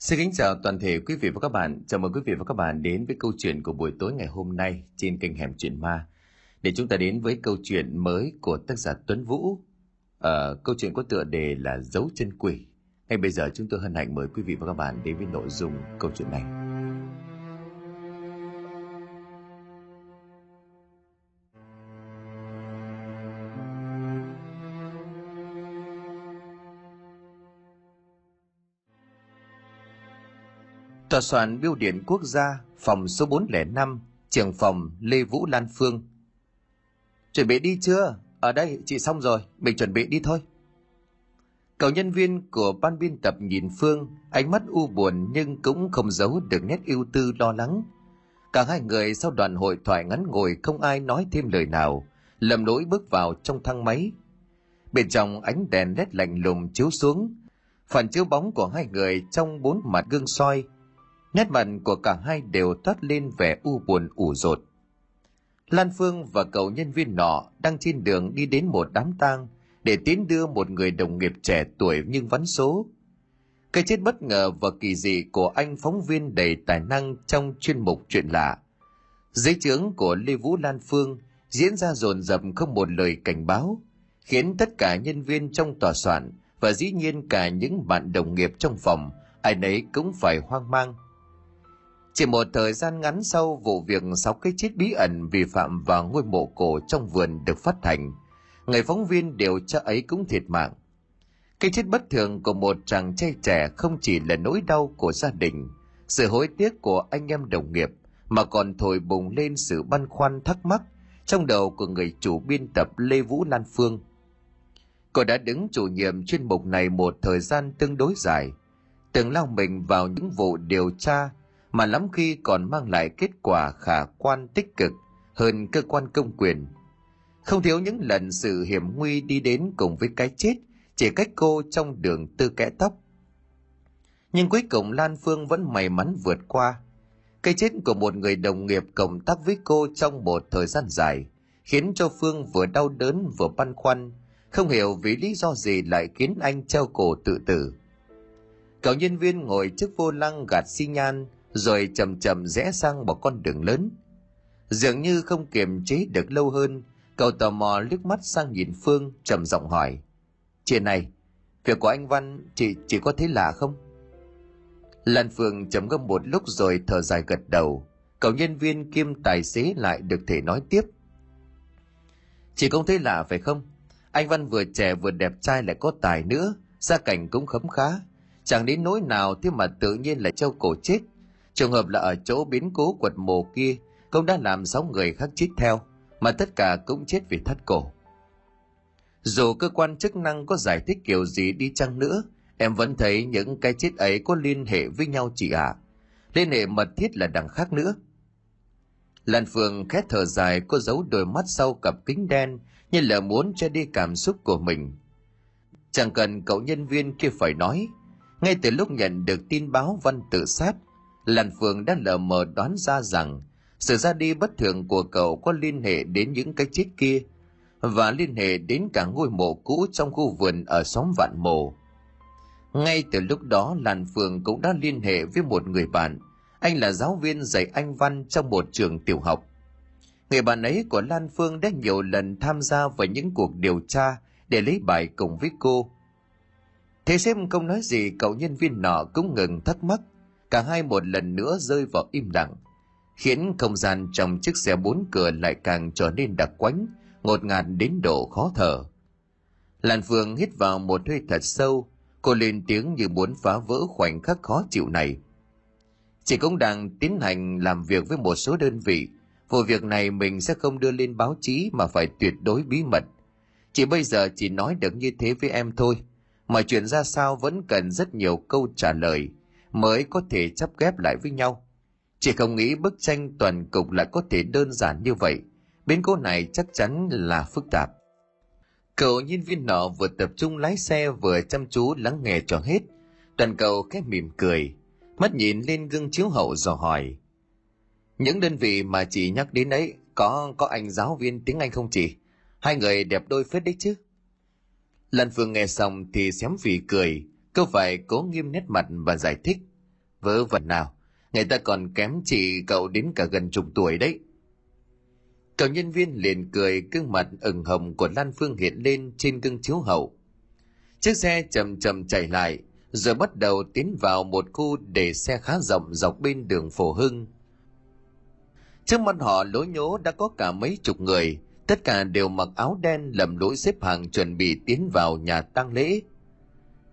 Xin kính chào toàn thể quý vị và các bạn. Chào mừng quý vị và các bạn đến với câu chuyện của buổi tối ngày hôm nay trên kênh Hẻm Chuyện Ma. Để chúng ta đến với câu chuyện mới của tác giả Tuấn Vũ. À, câu chuyện có tựa đề là Dấu chân quỷ. Ngay bây giờ chúng tôi hân hạnh mời quý vị và các bạn đến với nội dung câu chuyện này. Tòa soạn Biêu điện Quốc gia, phòng số 405, trưởng phòng Lê Vũ Lan Phương. Chuẩn bị đi chưa? Ở đây, chị xong rồi, mình chuẩn bị đi thôi. Cậu nhân viên của ban biên tập nhìn Phương, ánh mắt u buồn nhưng cũng không giấu được nét ưu tư lo lắng. Cả hai người sau đoàn hội thoại ngắn ngồi không ai nói thêm lời nào, lầm lỗi bước vào trong thang máy. Bên trong ánh đèn led lạnh lùng chiếu xuống, phản chiếu bóng của hai người trong bốn mặt gương soi – Nét mặt của cả hai đều thoát lên vẻ u buồn ủ rột. Lan Phương và cậu nhân viên nọ đang trên đường đi đến một đám tang để tiến đưa một người đồng nghiệp trẻ tuổi nhưng vắn số. Cái chết bất ngờ và kỳ dị của anh phóng viên đầy tài năng trong chuyên mục chuyện lạ. Giấy trướng của Lê Vũ Lan Phương diễn ra dồn dập không một lời cảnh báo, khiến tất cả nhân viên trong tòa soạn và dĩ nhiên cả những bạn đồng nghiệp trong phòng ai nấy cũng phải hoang mang – chỉ một thời gian ngắn sau vụ việc sáu cái chết bí ẩn vi phạm vào ngôi mộ cổ trong vườn được phát hành, người phóng viên điều tra ấy cũng thiệt mạng. Cái chết bất thường của một chàng trai trẻ không chỉ là nỗi đau của gia đình, sự hối tiếc của anh em đồng nghiệp, mà còn thổi bùng lên sự băn khoăn thắc mắc trong đầu của người chủ biên tập Lê Vũ Lan Phương. Cô đã đứng chủ nhiệm chuyên mục này một thời gian tương đối dài, từng lao mình vào những vụ điều tra mà lắm khi còn mang lại kết quả khả quan tích cực hơn cơ quan công quyền. Không thiếu những lần sự hiểm nguy đi đến cùng với cái chết chỉ cách cô trong đường tư kẽ tóc. Nhưng cuối cùng Lan Phương vẫn may mắn vượt qua. Cái chết của một người đồng nghiệp cộng tác với cô trong một thời gian dài khiến cho Phương vừa đau đớn vừa băn khoăn, không hiểu vì lý do gì lại khiến anh treo cổ tự tử. Cậu nhân viên ngồi trước vô lăng gạt xi nhan, rồi chậm chậm rẽ sang một con đường lớn. Dường như không kiềm chế được lâu hơn, cậu tò mò liếc mắt sang nhìn Phương, trầm giọng hỏi. Chị này, việc của anh Văn, chị chỉ có thấy lạ không? Lan Phương chấm ngâm một lúc rồi thở dài gật đầu. Cậu nhân viên kiêm tài xế lại được thể nói tiếp. Chị không thấy lạ phải không? Anh Văn vừa trẻ vừa đẹp trai lại có tài nữa, gia cảnh cũng khấm khá. Chẳng đến nỗi nào thế mà tự nhiên lại châu cổ chết Trường hợp là ở chỗ biến cố quật mồ kia, cũng đã làm sáu người khác chết theo, mà tất cả cũng chết vì thắt cổ. Dù cơ quan chức năng có giải thích kiểu gì đi chăng nữa, em vẫn thấy những cái chết ấy có liên hệ với nhau chị ạ. À. Liên hệ mật thiết là đằng khác nữa. Lan Phương khét thở dài cô giấu đôi mắt sau cặp kính đen như là muốn che đi cảm xúc của mình. Chẳng cần cậu nhân viên kia phải nói, ngay từ lúc nhận được tin báo Văn tự sát, Lan Phương đã lờ mờ đoán ra rằng sự ra đi bất thường của cậu có liên hệ đến những cái chết kia và liên hệ đến cả ngôi mộ cũ trong khu vườn ở xóm Vạn Mộ. Ngay từ lúc đó Lan Phương cũng đã liên hệ với một người bạn. Anh là giáo viên dạy Anh Văn trong một trường tiểu học. Người bạn ấy của Lan Phương đã nhiều lần tham gia vào những cuộc điều tra để lấy bài cùng với cô. Thế xem không nói gì, cậu nhân viên nọ cũng ngừng thắc mắc cả hai một lần nữa rơi vào im lặng, khiến không gian trong chiếc xe bốn cửa lại càng trở nên đặc quánh, ngột ngạt đến độ khó thở. Lan phương hít vào một hơi thật sâu, cô lên tiếng như muốn phá vỡ khoảnh khắc khó chịu này. Chị cũng đang tiến hành làm việc với một số đơn vị, vụ việc này mình sẽ không đưa lên báo chí mà phải tuyệt đối bí mật. Chỉ bây giờ chỉ nói được như thế với em thôi, mọi chuyện ra sao vẫn cần rất nhiều câu trả lời mới có thể chấp ghép lại với nhau. Chỉ không nghĩ bức tranh toàn cục lại có thể đơn giản như vậy. Biến cố này chắc chắn là phức tạp. Cậu nhân viên nọ vừa tập trung lái xe vừa chăm chú lắng nghe cho hết. Toàn cầu khép mỉm cười, mắt nhìn lên gương chiếu hậu dò hỏi. Những đơn vị mà chị nhắc đến ấy, có có anh giáo viên tiếng Anh không chị? Hai người đẹp đôi phết đấy chứ? Lần Phương nghe xong thì xém phì cười, Cô phải cố nghiêm nét mặt và giải thích. Vớ vẩn nào, người ta còn kém chị cậu đến cả gần chục tuổi đấy. Cậu nhân viên liền cười gương mặt ửng hồng của Lan Phương hiện lên trên gương chiếu hậu. Chiếc xe chậm chậm chạy lại, rồi bắt đầu tiến vào một khu để xe khá rộng dọc bên đường Phổ Hưng. Trước mặt họ lối nhố đã có cả mấy chục người, tất cả đều mặc áo đen lầm lỗi xếp hàng chuẩn bị tiến vào nhà tang lễ.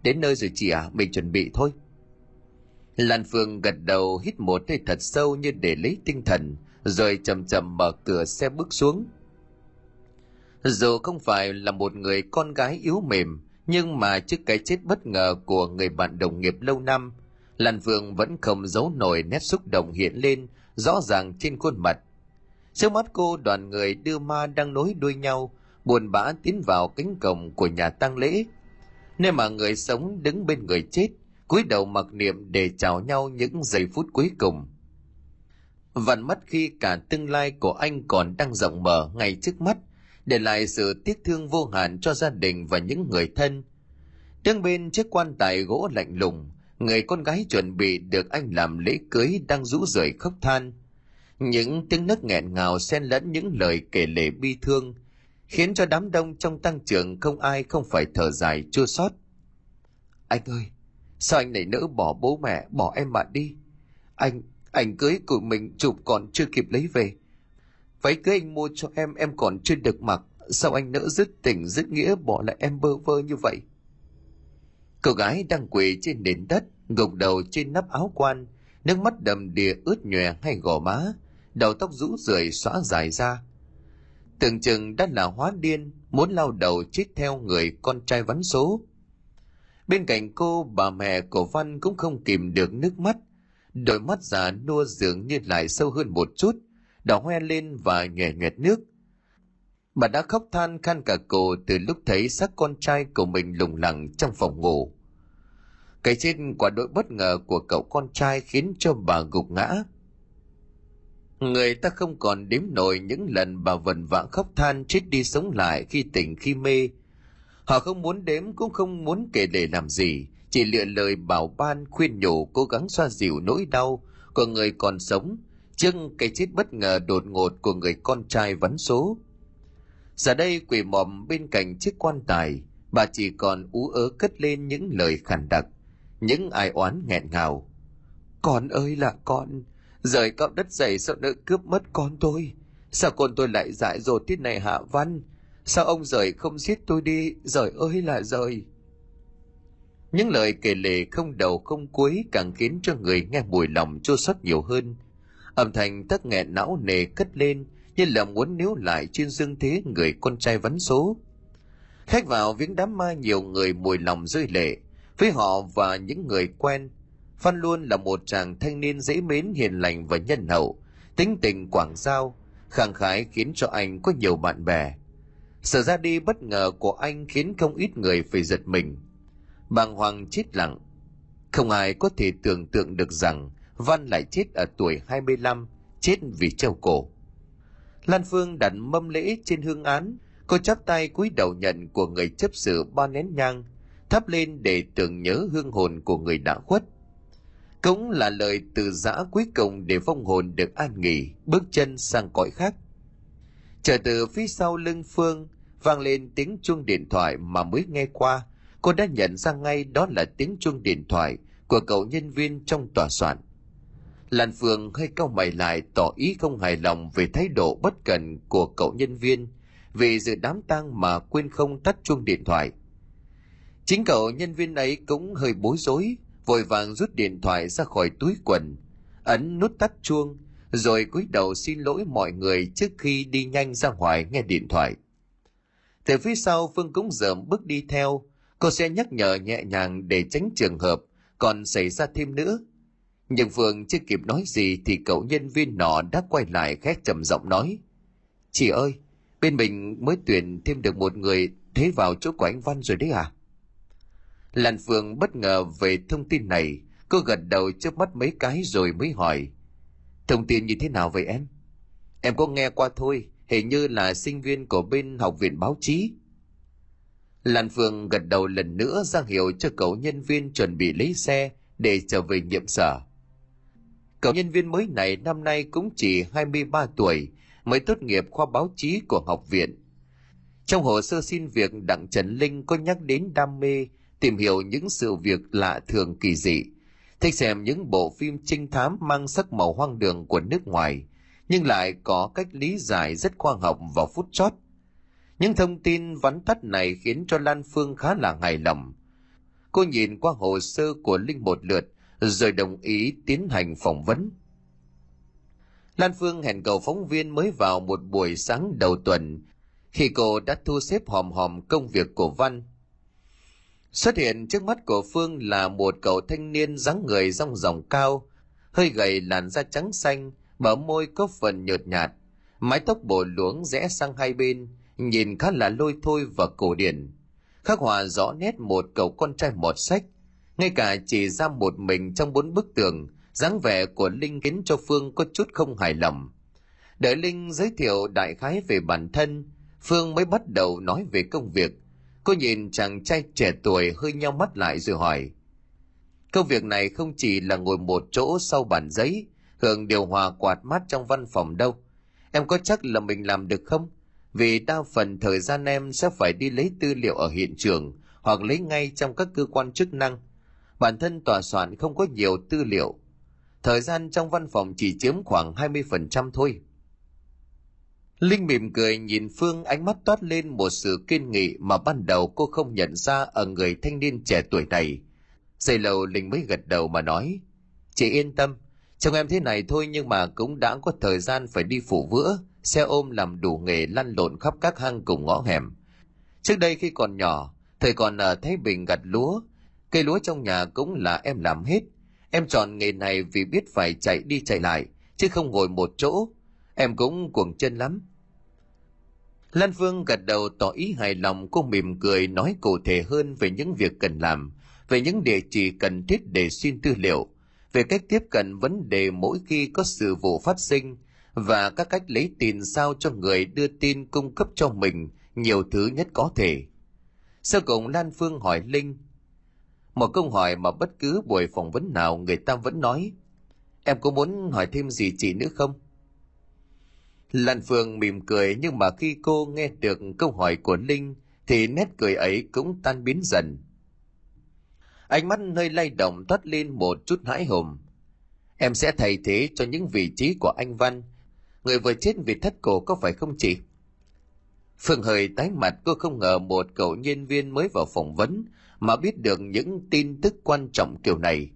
Đến nơi rồi chị à, mình chuẩn bị thôi. Lan Phương gật đầu hít một hơi thật sâu như để lấy tinh thần, rồi chậm chậm mở cửa xe bước xuống. Dù không phải là một người con gái yếu mềm, nhưng mà trước cái chết bất ngờ của người bạn đồng nghiệp lâu năm, Lan Phương vẫn không giấu nổi nét xúc động hiện lên rõ ràng trên khuôn mặt. Trước mắt cô đoàn người đưa ma đang nối đuôi nhau, buồn bã tiến vào cánh cổng của nhà tang lễ. Nơi mà người sống đứng bên người chết, cúi đầu mặc niệm để chào nhau những giây phút cuối cùng. Vặn mất khi cả tương lai của anh còn đang rộng mở ngay trước mắt, để lại sự tiếc thương vô hạn cho gia đình và những người thân. Đứng bên chiếc quan tài gỗ lạnh lùng, người con gái chuẩn bị được anh làm lễ cưới đang rũ rượi khóc than. Những tiếng nấc nghẹn ngào xen lẫn những lời kể lể bi thương, khiến cho đám đông trong tăng trưởng không ai không phải thở dài chua xót. Anh ơi, sao anh lại nỡ bỏ bố mẹ, bỏ em mà đi? Anh, anh cưới của mình chụp còn chưa kịp lấy về. Váy cưới anh mua cho em, em còn chưa được mặc. Sao anh nỡ dứt tình, dứt nghĩa bỏ lại em bơ vơ như vậy? Cô gái đang quỳ trên nền đất, gục đầu trên nắp áo quan, nước mắt đầm đìa ướt nhòe hay gò má, đầu tóc rũ rượi xõa dài ra. Tưởng chừng đã là hóa điên, muốn lao đầu chết theo người con trai vắn số. Bên cạnh cô, bà mẹ của Văn cũng không kìm được nước mắt, đôi mắt già nua dường như lại sâu hơn một chút, đỏ hoe lên và nhòe nhòe nước. Bà đã khóc than khan cả cổ từ lúc thấy xác con trai của mình lùng lẳng trong phòng ngủ. Cái chết quả đội bất ngờ của cậu con trai khiến cho bà gục ngã. Người ta không còn đếm nổi những lần bà vần vã khóc than chết đi sống lại khi tỉnh khi mê. Họ không muốn đếm cũng không muốn kể để làm gì, chỉ lựa lời bảo ban khuyên nhủ cố gắng xoa dịu nỗi đau của người còn sống trước cái chết bất ngờ đột ngột của người con trai vắn số. Giờ đây quỷ mòm bên cạnh chiếc quan tài, bà chỉ còn ú ớ cất lên những lời khàn đặc những ai oán nghẹn ngào. Con ơi là con, rời cậu đất dày sợ nợ cướp mất con tôi. Sao con tôi lại dại dột tiết này hạ văn? Sao ông rời không giết tôi đi, rời ơi là rời. Những lời kể lể không đầu không cuối càng khiến cho người nghe mùi lòng chua xót nhiều hơn. Âm thanh tắc nghẹn não nề cất lên như là muốn níu lại trên dương thế người con trai vắn số. Khách vào viếng đám ma nhiều người mùi lòng rơi lệ, với họ và những người quen, Phan luôn là một chàng thanh niên dễ mến hiền lành và nhân hậu, tính tình quảng giao, khẳng khái khiến cho anh có nhiều bạn bè. Sự ra đi bất ngờ của anh khiến không ít người phải giật mình. Bàng hoàng chết lặng. Không ai có thể tưởng tượng được rằng Văn lại chết ở tuổi 25, chết vì treo cổ. Lan Phương đặt mâm lễ trên hương án, cô chắp tay cúi đầu nhận của người chấp sự ba nén nhang, thắp lên để tưởng nhớ hương hồn của người đã khuất. Cũng là lời từ giã cuối cùng để vong hồn được an nghỉ, bước chân sang cõi khác. Trở từ phía sau lưng Phương, vang lên tiếng chuông điện thoại mà mới nghe qua, cô đã nhận ra ngay đó là tiếng chuông điện thoại của cậu nhân viên trong tòa soạn. Lan Phương hơi cau mày lại tỏ ý không hài lòng về thái độ bất cần của cậu nhân viên vì dự đám tang mà quên không tắt chuông điện thoại. Chính cậu nhân viên ấy cũng hơi bối rối, vội vàng rút điện thoại ra khỏi túi quần, ấn nút tắt chuông, rồi cúi đầu xin lỗi mọi người trước khi đi nhanh ra ngoài nghe điện thoại. Từ phía sau Phương cũng dởm bước đi theo, cô sẽ nhắc nhở nhẹ nhàng để tránh trường hợp còn xảy ra thêm nữa. Nhưng Phương chưa kịp nói gì thì cậu nhân viên nọ đã quay lại khét trầm giọng nói. Chị ơi, bên mình mới tuyển thêm được một người thế vào chỗ của anh Văn rồi đấy à? Lan Phương bất ngờ về thông tin này, cô gật đầu trước mắt mấy cái rồi mới hỏi. Thông tin như thế nào vậy em? Em có nghe qua thôi, hình như là sinh viên của bên học viện báo chí. Lan Phương gật đầu lần nữa ra hiệu cho cậu nhân viên chuẩn bị lấy xe để trở về nhiệm sở. Cậu nhân viên mới này năm nay cũng chỉ 23 tuổi, mới tốt nghiệp khoa báo chí của học viện. Trong hồ sơ xin việc Đặng Trần Linh có nhắc đến đam mê, tìm hiểu những sự việc lạ thường kỳ dị, thích xem những bộ phim trinh thám mang sắc màu hoang đường của nước ngoài, nhưng lại có cách lý giải rất khoa học và phút chót. Những thông tin vắn tắt này khiến cho Lan Phương khá là hài lòng. Cô nhìn qua hồ sơ của Linh một lượt, rồi đồng ý tiến hành phỏng vấn. Lan Phương hẹn cầu phóng viên mới vào một buổi sáng đầu tuần, khi cô đã thu xếp hòm hòm công việc của Văn. Xuất hiện trước mắt của Phương là một cậu thanh niên dáng người rong ròng cao, hơi gầy làn da trắng xanh, bờ môi có phần nhợt nhạt, mái tóc bổ luống rẽ sang hai bên, nhìn khá là lôi thôi và cổ điển. Khắc họa rõ nét một cậu con trai mọt sách, ngay cả chỉ ra một mình trong bốn bức tường, dáng vẻ của Linh khiến cho Phương có chút không hài lòng. Đợi Linh giới thiệu đại khái về bản thân, Phương mới bắt đầu nói về công việc. Cô nhìn chàng trai trẻ tuổi hơi nhau mắt lại rồi hỏi. Công việc này không chỉ là ngồi một chỗ sau bàn giấy, hưởng điều hòa quạt mát trong văn phòng đâu. Em có chắc là mình làm được không? Vì đa phần thời gian em sẽ phải đi lấy tư liệu ở hiện trường hoặc lấy ngay trong các cơ quan chức năng. Bản thân tòa soạn không có nhiều tư liệu. Thời gian trong văn phòng chỉ chiếm khoảng 20% thôi. Linh mỉm cười nhìn Phương ánh mắt toát lên một sự kiên nghị mà ban đầu cô không nhận ra ở người thanh niên trẻ tuổi này. Giây lâu Linh mới gật đầu mà nói, chị yên tâm, chồng em thế này thôi nhưng mà cũng đã có thời gian phải đi phủ vữa, xe ôm làm đủ nghề lăn lộn khắp các hang cùng ngõ hẻm. Trước đây khi còn nhỏ, thời còn ở Thái Bình gặt lúa, cây lúa trong nhà cũng là em làm hết. Em chọn nghề này vì biết phải chạy đi chạy lại, chứ không ngồi một chỗ. Em cũng cuồng chân lắm. Lan Phương gật đầu tỏ ý hài lòng cô mỉm cười nói cụ thể hơn về những việc cần làm, về những địa chỉ cần thiết để xin tư liệu, về cách tiếp cận vấn đề mỗi khi có sự vụ phát sinh và các cách lấy tin sao cho người đưa tin cung cấp cho mình nhiều thứ nhất có thể. Sau cùng Lan Phương hỏi Linh, một câu hỏi mà bất cứ buổi phỏng vấn nào người ta vẫn nói, em có muốn hỏi thêm gì chị nữa không? Lan Phương mỉm cười nhưng mà khi cô nghe được câu hỏi của Linh thì nét cười ấy cũng tan biến dần. Ánh mắt hơi lay động thoát lên một chút hãi hùng. Em sẽ thay thế cho những vị trí của anh Văn. Người vừa chết vì thất cổ có phải không chị? Phương hơi tái mặt cô không ngờ một cậu nhân viên mới vào phỏng vấn mà biết được những tin tức quan trọng kiểu này.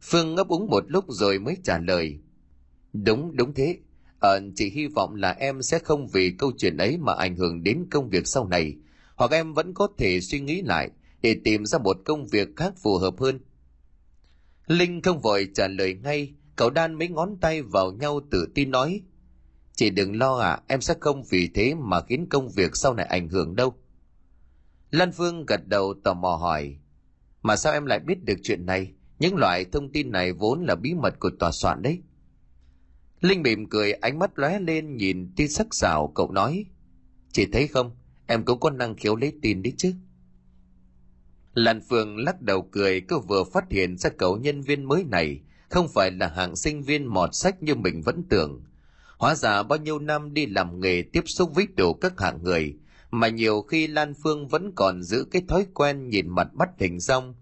Phương ngấp úng một lúc rồi mới trả lời. Đúng, đúng thế. Ờ, chỉ hy vọng là em sẽ không vì câu chuyện ấy mà ảnh hưởng đến công việc sau này. Hoặc em vẫn có thể suy nghĩ lại để tìm ra một công việc khác phù hợp hơn. Linh không vội trả lời ngay, cậu đan mấy ngón tay vào nhau tự tin nói. Chị đừng lo ạ, à, em sẽ không vì thế mà khiến công việc sau này ảnh hưởng đâu. Lan Phương gật đầu tò mò hỏi, mà sao em lại biết được chuyện này? Những loại thông tin này vốn là bí mật của tòa soạn đấy. Linh mỉm cười ánh mắt lóe lên nhìn tia sắc sảo cậu nói, chị thấy không, em cũng có năng khiếu lấy tin đấy chứ. Lan Phương lắc đầu cười cứ vừa phát hiện ra cậu nhân viên mới này không phải là hạng sinh viên mọt sách như mình vẫn tưởng. Hóa ra bao nhiêu năm đi làm nghề tiếp xúc với đủ các hạng người, mà nhiều khi Lan Phương vẫn còn giữ cái thói quen nhìn mặt bắt hình rong.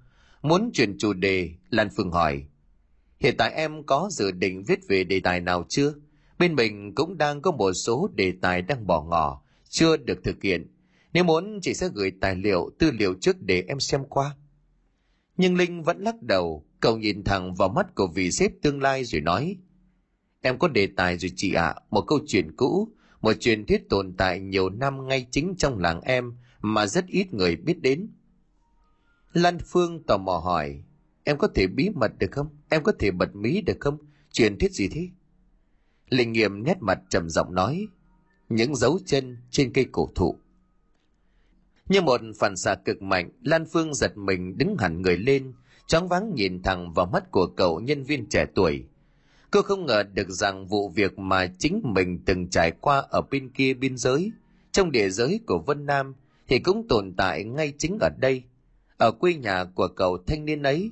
Muốn chuyển chủ đề, Lan Phương hỏi, Hiện tại em có dự định viết về đề tài nào chưa? Bên mình cũng đang có một số đề tài đang bỏ ngỏ, chưa được thực hiện. Nếu muốn chị sẽ gửi tài liệu, tư liệu trước để em xem qua. Nhưng Linh vẫn lắc đầu, cậu nhìn thẳng vào mắt của vị sếp tương lai rồi nói. Em có đề tài rồi chị ạ, à, một câu chuyện cũ, một truyền thuyết tồn tại nhiều năm ngay chính trong làng em mà rất ít người biết đến. Lan Phương tò mò hỏi, em có thể bí mật được không? Em có thể bật mí được không? Truyền thuyết gì thế? Linh nghiệm nét mặt trầm giọng nói, những dấu chân trên cây cổ thụ. Như một phản xạ cực mạnh, Lan Phương giật mình đứng hẳn người lên, choáng váng nhìn thẳng vào mắt của cậu nhân viên trẻ tuổi. Cô không ngờ được rằng vụ việc mà chính mình từng trải qua ở bên kia biên giới, trong địa giới của Vân Nam, thì cũng tồn tại ngay chính ở đây, ở quê nhà của cậu thanh niên ấy.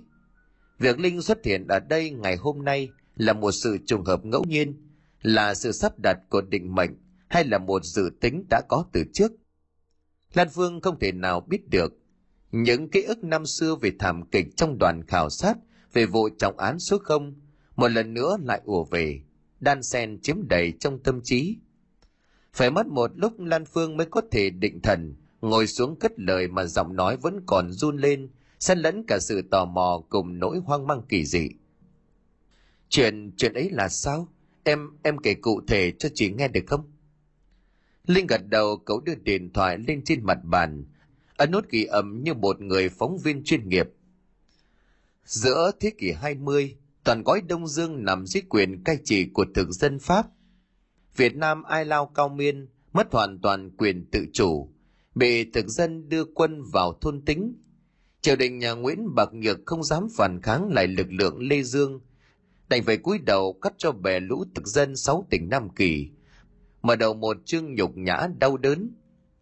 Việc Linh xuất hiện ở đây ngày hôm nay là một sự trùng hợp ngẫu nhiên, là sự sắp đặt của định mệnh hay là một dự tính đã có từ trước. Lan Phương không thể nào biết được những ký ức năm xưa về thảm kịch trong đoàn khảo sát về vụ trọng án số 0 một lần nữa lại ùa về, đan sen chiếm đầy trong tâm trí. Phải mất một lúc Lan Phương mới có thể định thần, ngồi xuống cất lời mà giọng nói vẫn còn run lên, xen lẫn cả sự tò mò cùng nỗi hoang mang kỳ dị. Chuyện, chuyện ấy là sao? Em, em kể cụ thể cho chị nghe được không? Linh gật đầu cậu đưa điện thoại lên trên mặt bàn, ấn nút ghi âm như một người phóng viên chuyên nghiệp. Giữa thế kỷ 20, toàn gói Đông Dương nằm dưới quyền cai trị của thực dân Pháp. Việt Nam ai lao cao miên, mất hoàn toàn quyền tự chủ, bị thực dân đưa quân vào thôn tính. Triều đình nhà Nguyễn Bạc Nhược không dám phản kháng lại lực lượng Lê Dương, đành phải cúi đầu cắt cho bè lũ thực dân sáu tỉnh Nam Kỳ, mở đầu một chương nhục nhã đau đớn,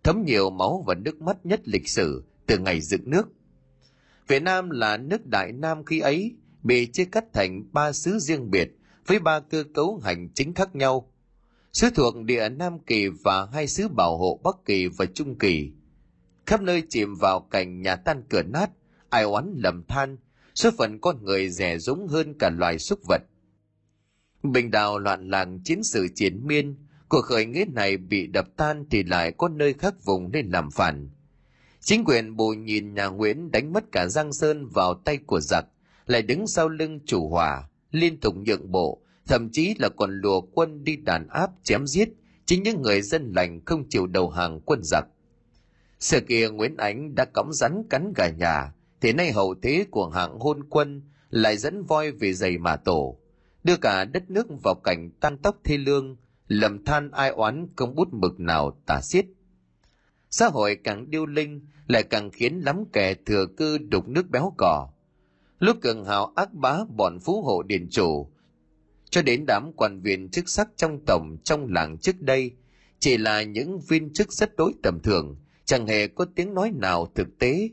thấm nhiều máu và nước mắt nhất lịch sử từ ngày dựng nước. Việt Nam là nước Đại Nam khi ấy, bị chia cắt thành ba xứ riêng biệt với ba cơ cấu hành chính khác nhau. Xứ thuộc địa Nam Kỳ và hai xứ bảo hộ Bắc Kỳ và Trung Kỳ. Khắp nơi chìm vào cảnh nhà tan cửa nát, ai oán lầm than, số phận con người rẻ rúng hơn cả loài súc vật. Bình đào loạn làng chiến sự chiến miên, cuộc khởi nghĩa này bị đập tan thì lại có nơi khác vùng nên làm phản. Chính quyền bù nhìn nhà Nguyễn đánh mất cả Giang Sơn vào tay của giặc, lại đứng sau lưng chủ hòa, liên tục nhượng bộ, thậm chí là còn lùa quân đi đàn áp chém giết chính những người dân lành không chịu đầu hàng quân giặc. Sự kia Nguyễn Ánh đã cõng rắn cắn gà nhà, thì nay hậu thế của hạng hôn quân lại dẫn voi về giày mà tổ, đưa cả đất nước vào cảnh tan tóc thê lương, lầm than ai oán công bút mực nào tả xiết. Xã hội càng điêu linh lại càng khiến lắm kẻ thừa cư đục nước béo cỏ, lúc cường hào ác bá bọn phú hộ điền chủ cho đến đám quan viên chức sắc trong tổng trong làng trước đây chỉ là những viên chức rất đối tầm thường chẳng hề có tiếng nói nào thực tế.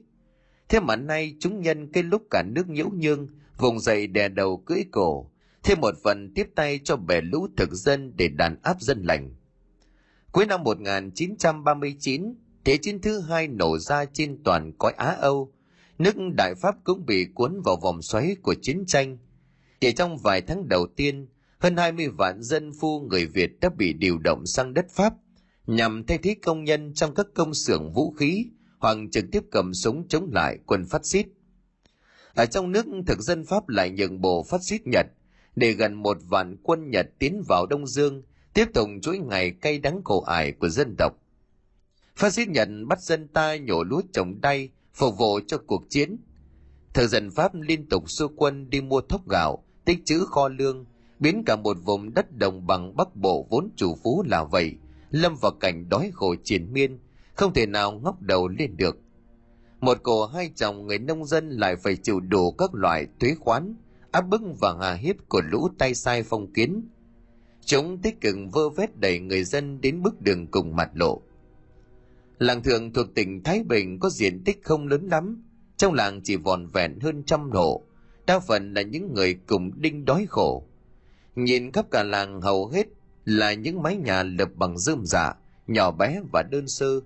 Thế mà nay chúng nhân cái lúc cả nước nhiễu nhương vùng dậy đè đầu cưỡi cổ. Thêm một phần tiếp tay cho bè lũ thực dân để đàn áp dân lành. Cuối năm 1939 thế chiến thứ hai nổ ra trên toàn cõi Á Âu. Nước Đại Pháp cũng bị cuốn vào vòng xoáy của chiến tranh. Chỉ trong vài tháng đầu tiên, hơn 20 vạn dân phu người Việt đã bị điều động sang đất Pháp nhằm thay thế công nhân trong các công xưởng vũ khí hoặc trực tiếp cầm súng chống lại quân phát xít. Ở trong nước thực dân Pháp lại nhượng bộ phát xít Nhật để gần một vạn quân Nhật tiến vào Đông Dương tiếp tục chuỗi ngày cay đắng khổ ải của dân tộc. Phát xít Nhật bắt dân ta nhổ lúa trồng đay phục vụ cho cuộc chiến. Thực dân Pháp liên tục xua quân đi mua thóc gạo, tích trữ kho lương, biến cả một vùng đất đồng bằng Bắc Bộ vốn chủ phú là vậy, lâm vào cảnh đói khổ triền miên, không thể nào ngóc đầu lên được. Một cổ hai chồng người nông dân lại phải chịu đủ các loại thuế khoán, áp bức và hà hiếp của lũ tay sai phong kiến. Chúng tích cực vơ vét đẩy người dân đến bước đường cùng mặt lộ. Làng thường thuộc tỉnh Thái Bình có diện tích không lớn lắm, trong làng chỉ vòn vẹn hơn trăm hộ, đa phần là những người cùng đinh đói khổ. Nhìn khắp cả làng hầu hết là những mái nhà lập bằng rơm giả nhỏ bé và đơn sơ,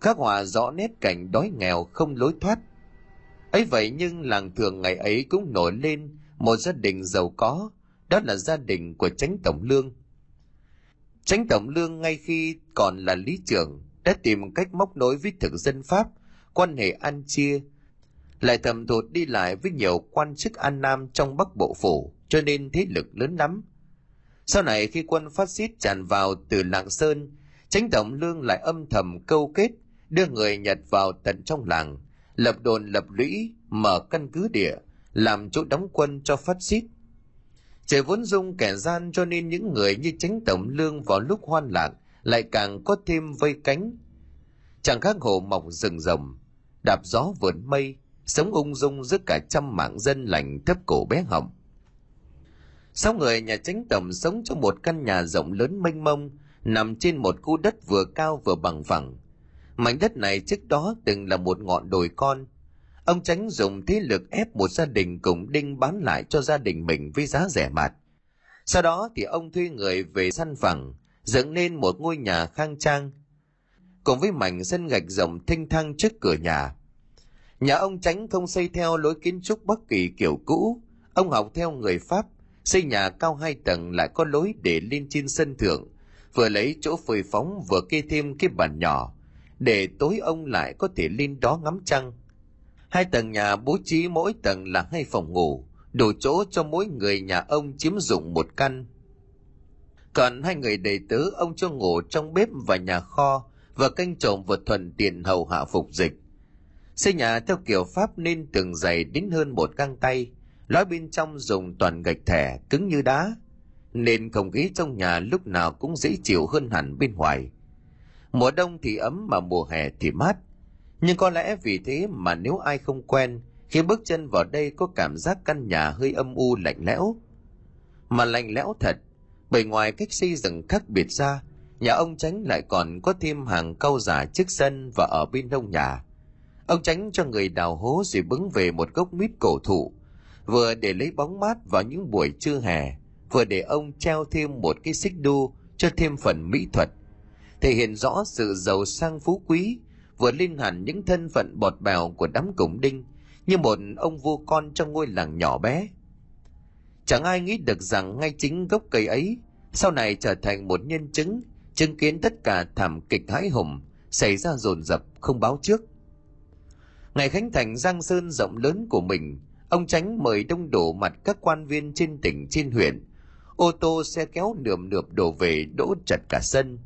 khắc họa rõ nét cảnh đói nghèo không lối thoát. ấy vậy nhưng làng thường ngày ấy cũng nổi lên một gia đình giàu có, đó là gia đình của tránh tổng lương. Tránh tổng lương ngay khi còn là lý trưởng đã tìm cách móc nối với thực dân Pháp, quan hệ ăn chia, lại thầm thụt đi lại với nhiều quan chức An Nam trong Bắc Bộ Phủ, cho nên thế lực lớn lắm. Sau này khi quân phát xít tràn vào từ Lạng Sơn, tránh tổng lương lại âm thầm câu kết, đưa người Nhật vào tận trong làng, lập đồn lập lũy, mở căn cứ địa, làm chỗ đóng quân cho phát xít. Trời vốn dung kẻ gian cho nên những người như tránh tổng lương vào lúc hoan lạc lại càng có thêm vây cánh. Chẳng khác hồ mọc rừng rồng, đạp gió vượn mây, sống ung dung giữa cả trăm mạng dân lành thấp cổ bé họng. Sáu người nhà tránh tổng sống trong một căn nhà rộng lớn mênh mông, nằm trên một khu đất vừa cao vừa bằng phẳng. Mảnh đất này trước đó từng là một ngọn đồi con. Ông tránh dùng thế lực ép một gia đình cùng đinh bán lại cho gia đình mình với giá rẻ mạt. Sau đó thì ông thuê người về săn phẳng, dựng nên một ngôi nhà khang trang, cùng với mảnh sân gạch rộng thênh thang trước cửa nhà. Nhà ông tránh không xây theo lối kiến trúc bất Kỳ kiểu cũ, ông học theo người Pháp, xây nhà cao hai tầng lại có lối để lên trên sân thượng, vừa lấy chỗ phơi phóng vừa kê thêm cái bàn nhỏ, để tối ông lại có thể lên đó ngắm trăng. Hai tầng nhà bố trí mỗi tầng là hai phòng ngủ, đủ chỗ cho mỗi người nhà ông chiếm dụng một căn. Còn hai người đầy tớ ông cho ngủ trong bếp và nhà kho và canh trộm vừa thuần tiện hầu hạ phục dịch. Xây nhà theo kiểu Pháp nên tường dày đến hơn một găng tay, lõi bên trong dùng toàn gạch thẻ cứng như đá, nên không khí trong nhà lúc nào cũng dễ chịu hơn hẳn bên ngoài. Mùa đông thì ấm mà mùa hè thì mát, nhưng có lẽ vì thế mà nếu ai không quen, khi bước chân vào đây có cảm giác căn nhà hơi âm u lạnh lẽo. Mà lạnh lẽo thật, bởi ngoài cách xây dựng khác biệt ra, nhà ông Tránh lại còn có thêm hàng cau giả trước sân và ở bên đông nhà. Ông Tránh cho người đào hố rồi bứng về một gốc mít cổ thụ, vừa để lấy bóng mát vào những buổi trưa hè, vừa để ông treo thêm một cái xích đu cho thêm phần mỹ thuật, thể hiện rõ sự giàu sang phú quý, vừa lên hẳn những thân phận bọt bèo của đám cổng đinh, như một ông vua con trong ngôi làng nhỏ bé. Chẳng ai nghĩ được rằng ngay chính gốc cây ấy sau này trở thành một nhân chứng chứng kiến tất cả thảm kịch hãi hùng xảy ra dồn dập không báo trước. Ngày khánh thành Giang Sơn rộng lớn của mình, ông tránh mời đông đổ mặt các quan viên trên tỉnh trên huyện. Ô tô xe kéo nườm nượp đổ về đỗ chật cả sân.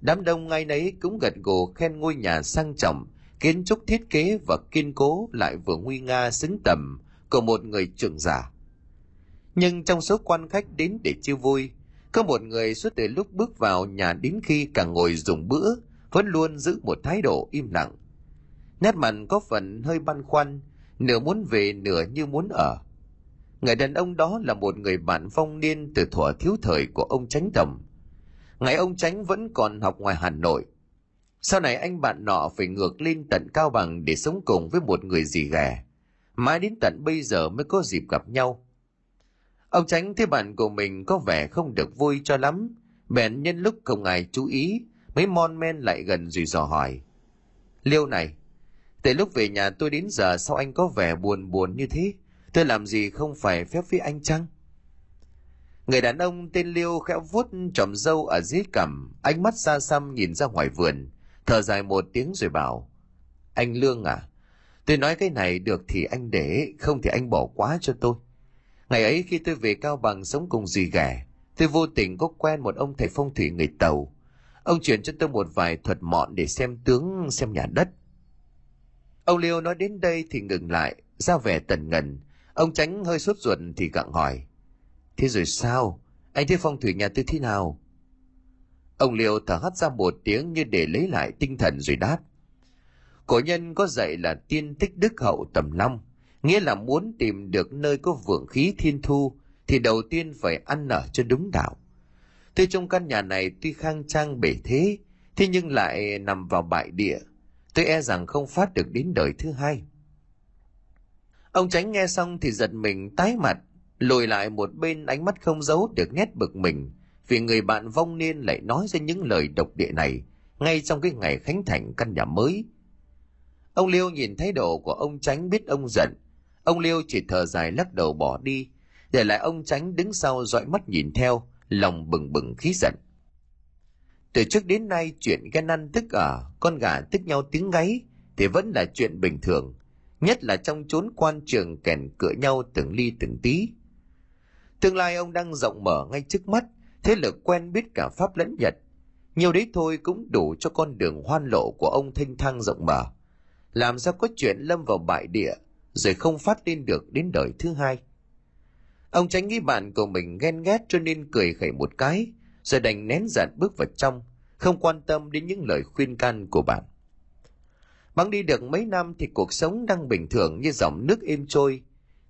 Đám đông ngay nấy cũng gật gù khen ngôi nhà sang trọng, kiến trúc thiết kế và kiên cố lại vừa nguy nga xứng tầm của một người trưởng giả. Nhưng trong số quan khách đến để chiêu vui, có một người suốt từ lúc bước vào nhà đến khi cả ngồi dùng bữa, vẫn luôn giữ một thái độ im lặng. Nét mặt có phần hơi băn khoăn, nửa muốn về nửa như muốn ở. Người đàn ông đó là một người bạn phong niên từ thuở thiếu thời của ông Tránh tầm. Ngày ông Tránh vẫn còn học ngoài Hà Nội. Sau này anh bạn nọ phải ngược lên tận Cao Bằng để sống cùng với một người dì ghẻ. Mãi đến tận bây giờ mới có dịp gặp nhau. Ông Tránh thấy bạn của mình có vẻ không được vui cho lắm, bèn nhân lúc không ai chú ý, mấy mon men lại gần rồi dò hỏi. Liêu này, từ lúc về nhà tôi đến giờ sao anh có vẻ buồn buồn như thế? Tôi làm gì không phải phép với anh chăng? Người đàn ông tên Liêu khẽ vuốt tròm dâu ở dưới cằm, ánh mắt xa xăm nhìn ra ngoài vườn, thở dài một tiếng rồi bảo. Anh Lương à, tôi nói cái này được thì anh để, không thì anh bỏ quá cho tôi. Ngày ấy khi tôi về Cao Bằng sống cùng dì ghẻ, tôi vô tình có quen một ông thầy phong thủy người Tàu. Ông chuyển cho tôi một vài thuật mọn để xem tướng, xem nhà đất. Ông Liêu nói đến đây thì ngừng lại, ra vẻ tần ngần. Ông tránh hơi sốt ruột thì gặng hỏi. Thế rồi sao? Anh thấy phong thủy nhà tôi thế nào? Ông Liêu thở hắt ra một tiếng như để lấy lại tinh thần rồi đáp. Cổ nhân có dạy là tiên tích đức hậu tầm long nghĩa là muốn tìm được nơi có vượng khí thiên thu thì đầu tiên phải ăn nở cho đúng đạo. Thế trong căn nhà này tuy khang trang bể thế, thế nhưng lại nằm vào bại địa, tôi e rằng không phát được đến đời thứ hai. Ông tránh nghe xong thì giật mình tái mặt, lùi lại một bên ánh mắt không giấu được nét bực mình, vì người bạn vong niên lại nói ra những lời độc địa này ngay trong cái ngày khánh thành căn nhà mới. Ông Liêu nhìn thái độ của ông tránh biết ông giận, Ông Liêu chỉ thở dài lắc đầu bỏ đi, để lại ông tránh đứng sau dõi mắt nhìn theo, lòng bừng bừng khí giận. Từ trước đến nay chuyện ghen ăn tức ở, con gà tức nhau tiếng gáy thì vẫn là chuyện bình thường, nhất là trong chốn quan trường kèn cựa nhau từng ly từng tí. Tương lai ông đang rộng mở ngay trước mắt, thế lực quen biết cả Pháp lẫn Nhật. Nhiều đấy thôi cũng đủ cho con đường hoan lộ của ông thanh thang rộng mở. Làm sao có chuyện lâm vào bại địa rồi không phát lên được đến đời thứ hai. Ông tránh nghĩ bạn của mình ghen ghét cho nên cười khẩy một cái, rồi đành nén giận bước vào trong, không quan tâm đến những lời khuyên can của bạn. băng đi được mấy năm thì cuộc sống đang bình thường như dòng nước êm trôi,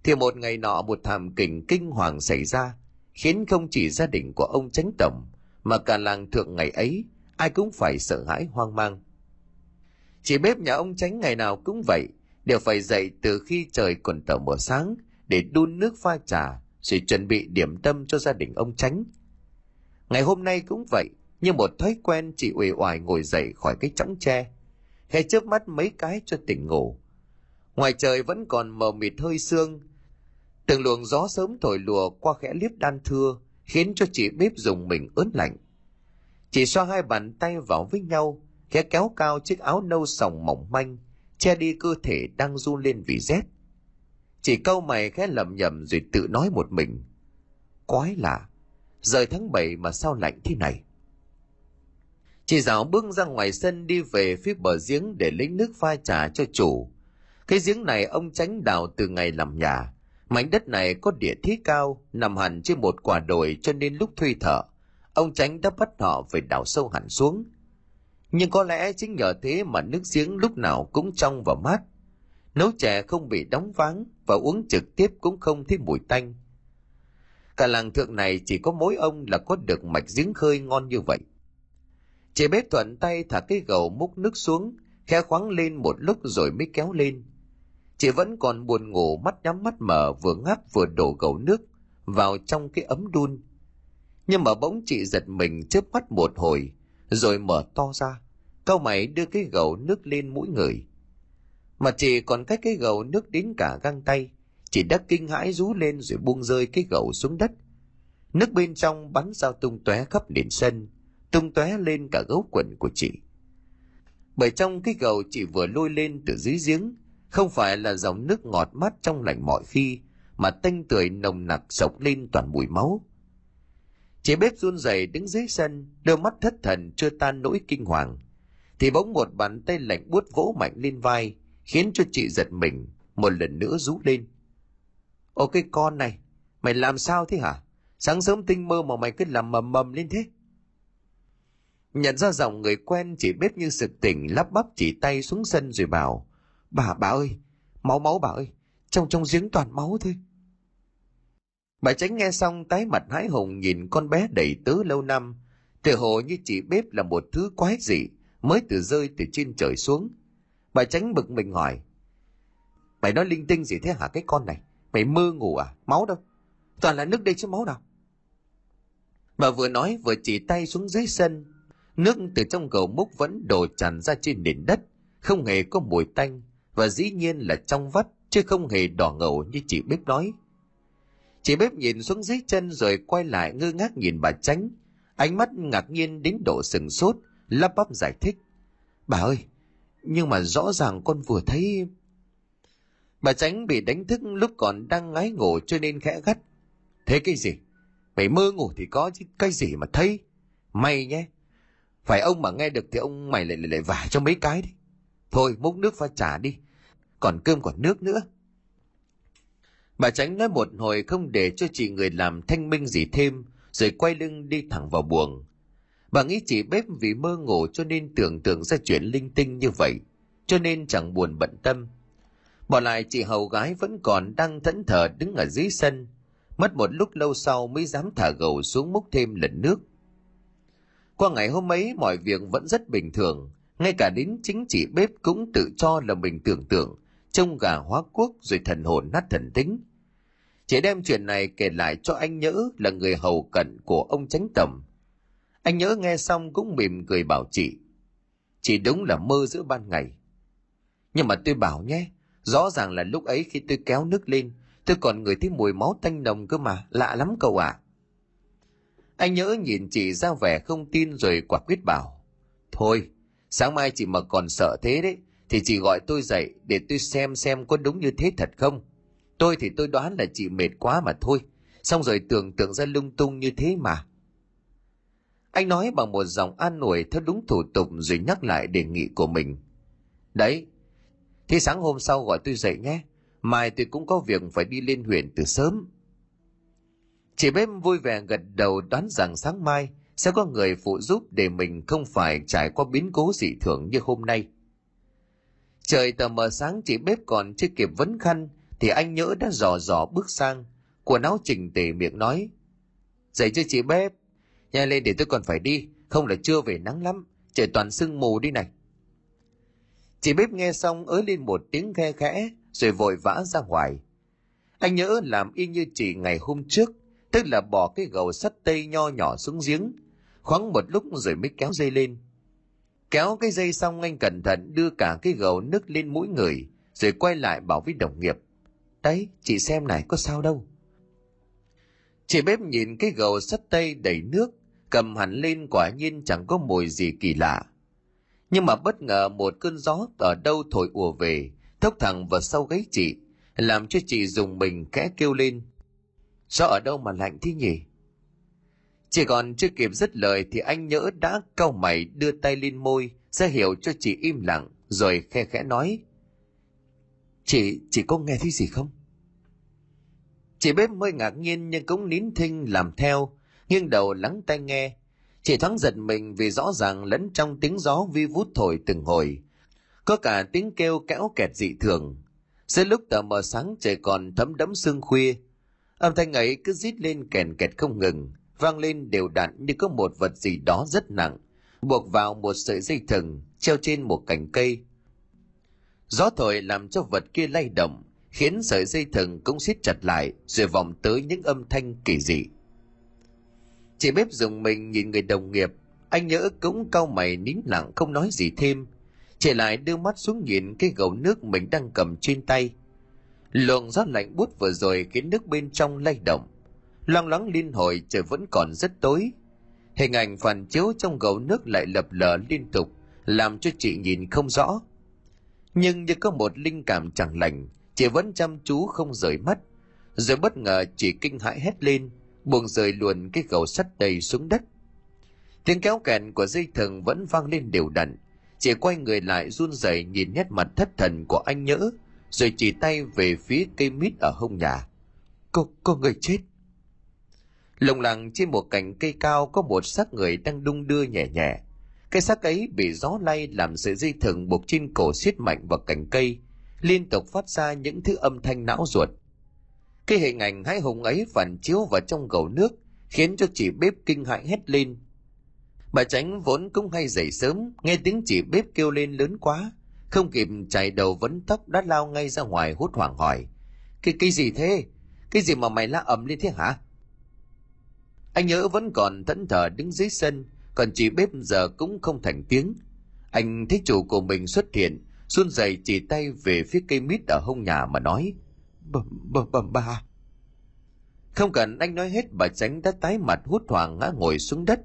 thì một ngày nọ một thảm kịch kinh hoàng xảy ra, khiến không chỉ gia đình của ông tránh tổng, mà cả làng thượng ngày ấy, ai cũng phải sợ hãi hoang mang. Chỉ bếp nhà ông tránh ngày nào cũng vậy, đều phải dậy từ khi trời còn tờ mờ sáng để đun nước pha trà rồi chuẩn bị điểm tâm cho gia đình ông Tránh. Ngày hôm nay cũng vậy, như một thói quen chị uể oải ngồi dậy khỏi cái chõng tre, khẽ chớp mắt mấy cái cho tỉnh ngủ. Ngoài trời vẫn còn mờ mịt hơi sương, từng luồng gió sớm thổi lùa qua khẽ liếp đan thưa, khiến cho chị bếp dùng mình ớn lạnh. Chị xoa hai bàn tay vào với nhau, khẽ kéo cao chiếc áo nâu sòng mỏng manh, che đi cơ thể đang run lên vì rét. Chị câu mày khẽ lầm nhầm rồi tự nói một mình. Quái lạ, rời tháng 7 mà sao lạnh thế này? Chị giáo bước ra ngoài sân đi về phía bờ giếng để lấy nước pha trà cho chủ. Cái giếng này ông tránh đào từ ngày làm nhà. Mảnh đất này có địa thế cao, nằm hẳn trên một quả đồi cho nên lúc thuê thợ, ông tránh đã bắt họ phải đào sâu hẳn xuống. Nhưng có lẽ chính nhờ thế mà nước giếng lúc nào cũng trong và mát. Nấu chè không bị đóng váng và uống trực tiếp cũng không thấy mùi tanh. Cả làng thượng này chỉ có mỗi ông là có được mạch giếng khơi ngon như vậy. Chị bếp thuận tay thả cái gầu múc nước xuống, khe khoáng lên một lúc rồi mới kéo lên. Chị vẫn còn buồn ngủ mắt nhắm mắt mở vừa ngáp vừa đổ gầu nước vào trong cái ấm đun. Nhưng mà bỗng chị giật mình chớp mắt một hồi, rồi mở to ra. cao mày đưa cái gầu nước lên mũi người. Mà chị còn cách cái gầu nước đến cả găng tay. Chị đã kinh hãi rú lên rồi buông rơi cái gầu xuống đất. Nước bên trong bắn ra tung tóe khắp nền sân, tung tóe lên cả gấu quần của chị. Bởi trong cái gầu chị vừa lôi lên từ dưới giếng, không phải là dòng nước ngọt mát trong lành mọi khi, mà tanh tưởi nồng nặc sộc lên toàn mùi máu. Chị bếp run rẩy đứng dưới sân, đôi mắt thất thần chưa tan nỗi kinh hoàng. Thì bỗng một bàn tay lạnh buốt vỗ mạnh lên vai, khiến cho chị giật mình, một lần nữa rú lên. Ô cái con này, mày làm sao thế hả? Sáng sớm tinh mơ mà mày cứ làm mầm mầm lên thế. Nhận ra giọng người quen chỉ bếp như sực tỉnh lắp bắp chỉ tay xuống sân rồi bảo Bà, bà ơi, máu máu bà ơi, trong trong giếng toàn máu thôi. Bà tránh nghe xong tái mặt hái hùng nhìn con bé đầy tứ lâu năm, tự hồ như chị bếp là một thứ quái dị mới từ rơi từ trên trời xuống. Bà tránh bực mình hỏi, mày nói linh tinh gì thế hả cái con này? Mày mơ ngủ à? Máu đâu? Toàn là nước đây chứ máu đâu. Bà vừa nói vừa chỉ tay xuống dưới sân, nước từ trong gầu múc vẫn đổ tràn ra trên nền đất, không hề có mùi tanh và dĩ nhiên là trong vắt chứ không hề đỏ ngầu như chị bếp nói. Chị bếp nhìn xuống dưới chân rồi quay lại ngơ ngác nhìn bà tránh, ánh mắt ngạc nhiên đến độ sừng sốt, lắp bắp giải thích. Bà ơi, nhưng mà rõ ràng con vừa thấy... Bà tránh bị đánh thức lúc còn đang ngái ngủ cho nên khẽ gắt. Thế cái gì? Mày mơ ngủ thì có chứ cái gì mà thấy? May nhé. Phải ông mà nghe được thì ông mày lại lại, lại vả cho mấy cái đi. Thôi múc nước pha trà đi. Còn cơm còn nước nữa. Bà tránh nói một hồi không để cho chị người làm thanh minh gì thêm, rồi quay lưng đi thẳng vào buồng. Bà nghĩ chị bếp vì mơ ngủ cho nên tưởng tượng ra chuyện linh tinh như vậy, cho nên chẳng buồn bận tâm. Bỏ lại chị hầu gái vẫn còn đang thẫn thờ đứng ở dưới sân, mất một lúc lâu sau mới dám thả gầu xuống múc thêm lần nước. Qua ngày hôm ấy mọi việc vẫn rất bình thường, ngay cả đến chính chị bếp cũng tự cho là mình tưởng tượng, trông gà hóa quốc rồi thần hồn nát thần tính. Chị đem chuyện này kể lại cho anh Nhớ là người hầu cận của ông Tránh Tầm. Anh Nhớ nghe xong cũng mỉm cười bảo chị. Chị đúng là mơ giữa ban ngày. Nhưng mà tôi bảo nhé, rõ ràng là lúc ấy khi tôi kéo nước lên, tôi còn ngửi thấy mùi máu tanh nồng cơ mà, lạ lắm cậu ạ. À. Anh Nhớ nhìn chị ra vẻ không tin rồi quả quyết bảo. Thôi, sáng mai chị mà còn sợ thế đấy, thì chị gọi tôi dậy để tôi xem xem có đúng như thế thật không. Tôi thì tôi đoán là chị mệt quá mà thôi. Xong rồi tưởng tượng ra lung tung như thế mà. Anh nói bằng một giọng an ủi theo đúng thủ tục rồi nhắc lại đề nghị của mình. Đấy, thế sáng hôm sau gọi tôi dậy nhé. Mai tôi cũng có việc phải đi lên huyện từ sớm. Chị bếp vui vẻ gật đầu đoán rằng sáng mai sẽ có người phụ giúp để mình không phải trải qua biến cố dị thường như hôm nay. Trời tờ mờ sáng chị bếp còn chưa kịp vấn khăn thì anh nhớ đã dò dò bước sang, quần áo chỉnh tề miệng nói. Dậy cho chị bếp, nhanh lên để tôi còn phải đi, không là chưa về nắng lắm, trời toàn sương mù đi này. Chị bếp nghe xong ới lên một tiếng khe khẽ, rồi vội vã ra ngoài. Anh nhớ làm y như chị ngày hôm trước, tức là bỏ cái gầu sắt tây nho nhỏ xuống giếng, khoáng một lúc rồi mới kéo dây lên. Kéo cái dây xong anh cẩn thận đưa cả cái gầu nước lên mũi người, rồi quay lại bảo với đồng nghiệp. Đấy, chị xem này, có sao đâu. Chị bếp nhìn cái gầu sắt tây đầy nước, cầm hẳn lên quả nhiên chẳng có mùi gì kỳ lạ. Nhưng mà bất ngờ một cơn gió ở đâu thổi ùa về, thốc thẳng vào sau gáy chị, làm cho chị dùng mình kẽ kêu lên. Gió ở đâu mà lạnh thế nhỉ? Chỉ còn chưa kịp dứt lời thì anh nhỡ đã cau mày đưa tay lên môi, ra hiểu cho chị im lặng, rồi khe khẽ nói. Chị, chị có nghe thấy gì không? Chị bếp mới ngạc nhiên nhưng cũng nín thinh làm theo, nghiêng đầu lắng tai nghe. Chị thoáng giật mình vì rõ ràng lẫn trong tiếng gió vi vút thổi từng hồi. Có cả tiếng kêu kéo kẹt dị thường. Giữa lúc tờ mờ sáng trời còn thấm đẫm sương khuya, âm thanh ấy cứ rít lên kèn kẹt không ngừng, vang lên đều đặn như có một vật gì đó rất nặng, buộc vào một sợi dây thừng treo trên một cành cây. Gió thổi làm cho vật kia lay động, khiến sợi dây thừng cũng siết chặt lại rồi vòng tới những âm thanh kỳ dị. Chị bếp dùng mình nhìn người đồng nghiệp, anh nhớ cũng cau mày nín lặng không nói gì thêm. Chị lại đưa mắt xuống nhìn cái gầu nước mình đang cầm trên tay. Luồng gió lạnh bút vừa rồi khiến nước bên trong lay động. Loang loáng liên hồi trời vẫn còn rất tối. Hình ảnh phản chiếu trong gầu nước lại lập lờ liên tục, làm cho chị nhìn không rõ. Nhưng như có một linh cảm chẳng lành, chị vẫn chăm chú không rời mắt. Rồi bất ngờ chị kinh hãi hét lên, buông rời luồn cái gầu sắt đầy xuống đất. Tiếng kéo kẹn của dây thừng vẫn vang lên đều đặn. Chị quay người lại run rẩy nhìn nét mặt thất thần của anh nhỡ, rồi chỉ tay về phía cây mít ở hông nhà. Cô, cô người chết. Lồng lặng trên một cành cây cao có một xác người đang đung đưa nhẹ nhẹ. Cái xác ấy bị gió lay làm sợi dây thừng buộc trên cổ siết mạnh vào cành cây, liên tục phát ra những thứ âm thanh não ruột. Cái hình ảnh hãi hùng ấy phản chiếu vào trong gầu nước, khiến cho chị bếp kinh hãi hét lên. Bà tránh vốn cũng hay dậy sớm, nghe tiếng chị bếp kêu lên lớn quá, không kịp chạy đầu vấn tóc đã lao ngay ra ngoài hốt hoảng hỏi. Cái cái gì thế? Cái gì mà mày la ầm lên thế hả? Anh nhớ vẫn còn thẫn thờ đứng dưới sân, còn chị bếp giờ cũng không thành tiếng. Anh thấy chủ của mình xuất hiện, run rẩy chỉ tay về phía cây mít ở hông nhà mà nói bẩm bẩm bẩm bà. Không cần anh nói hết, bà tránh đã tái mặt hút hoảng ngã ngồi xuống đất.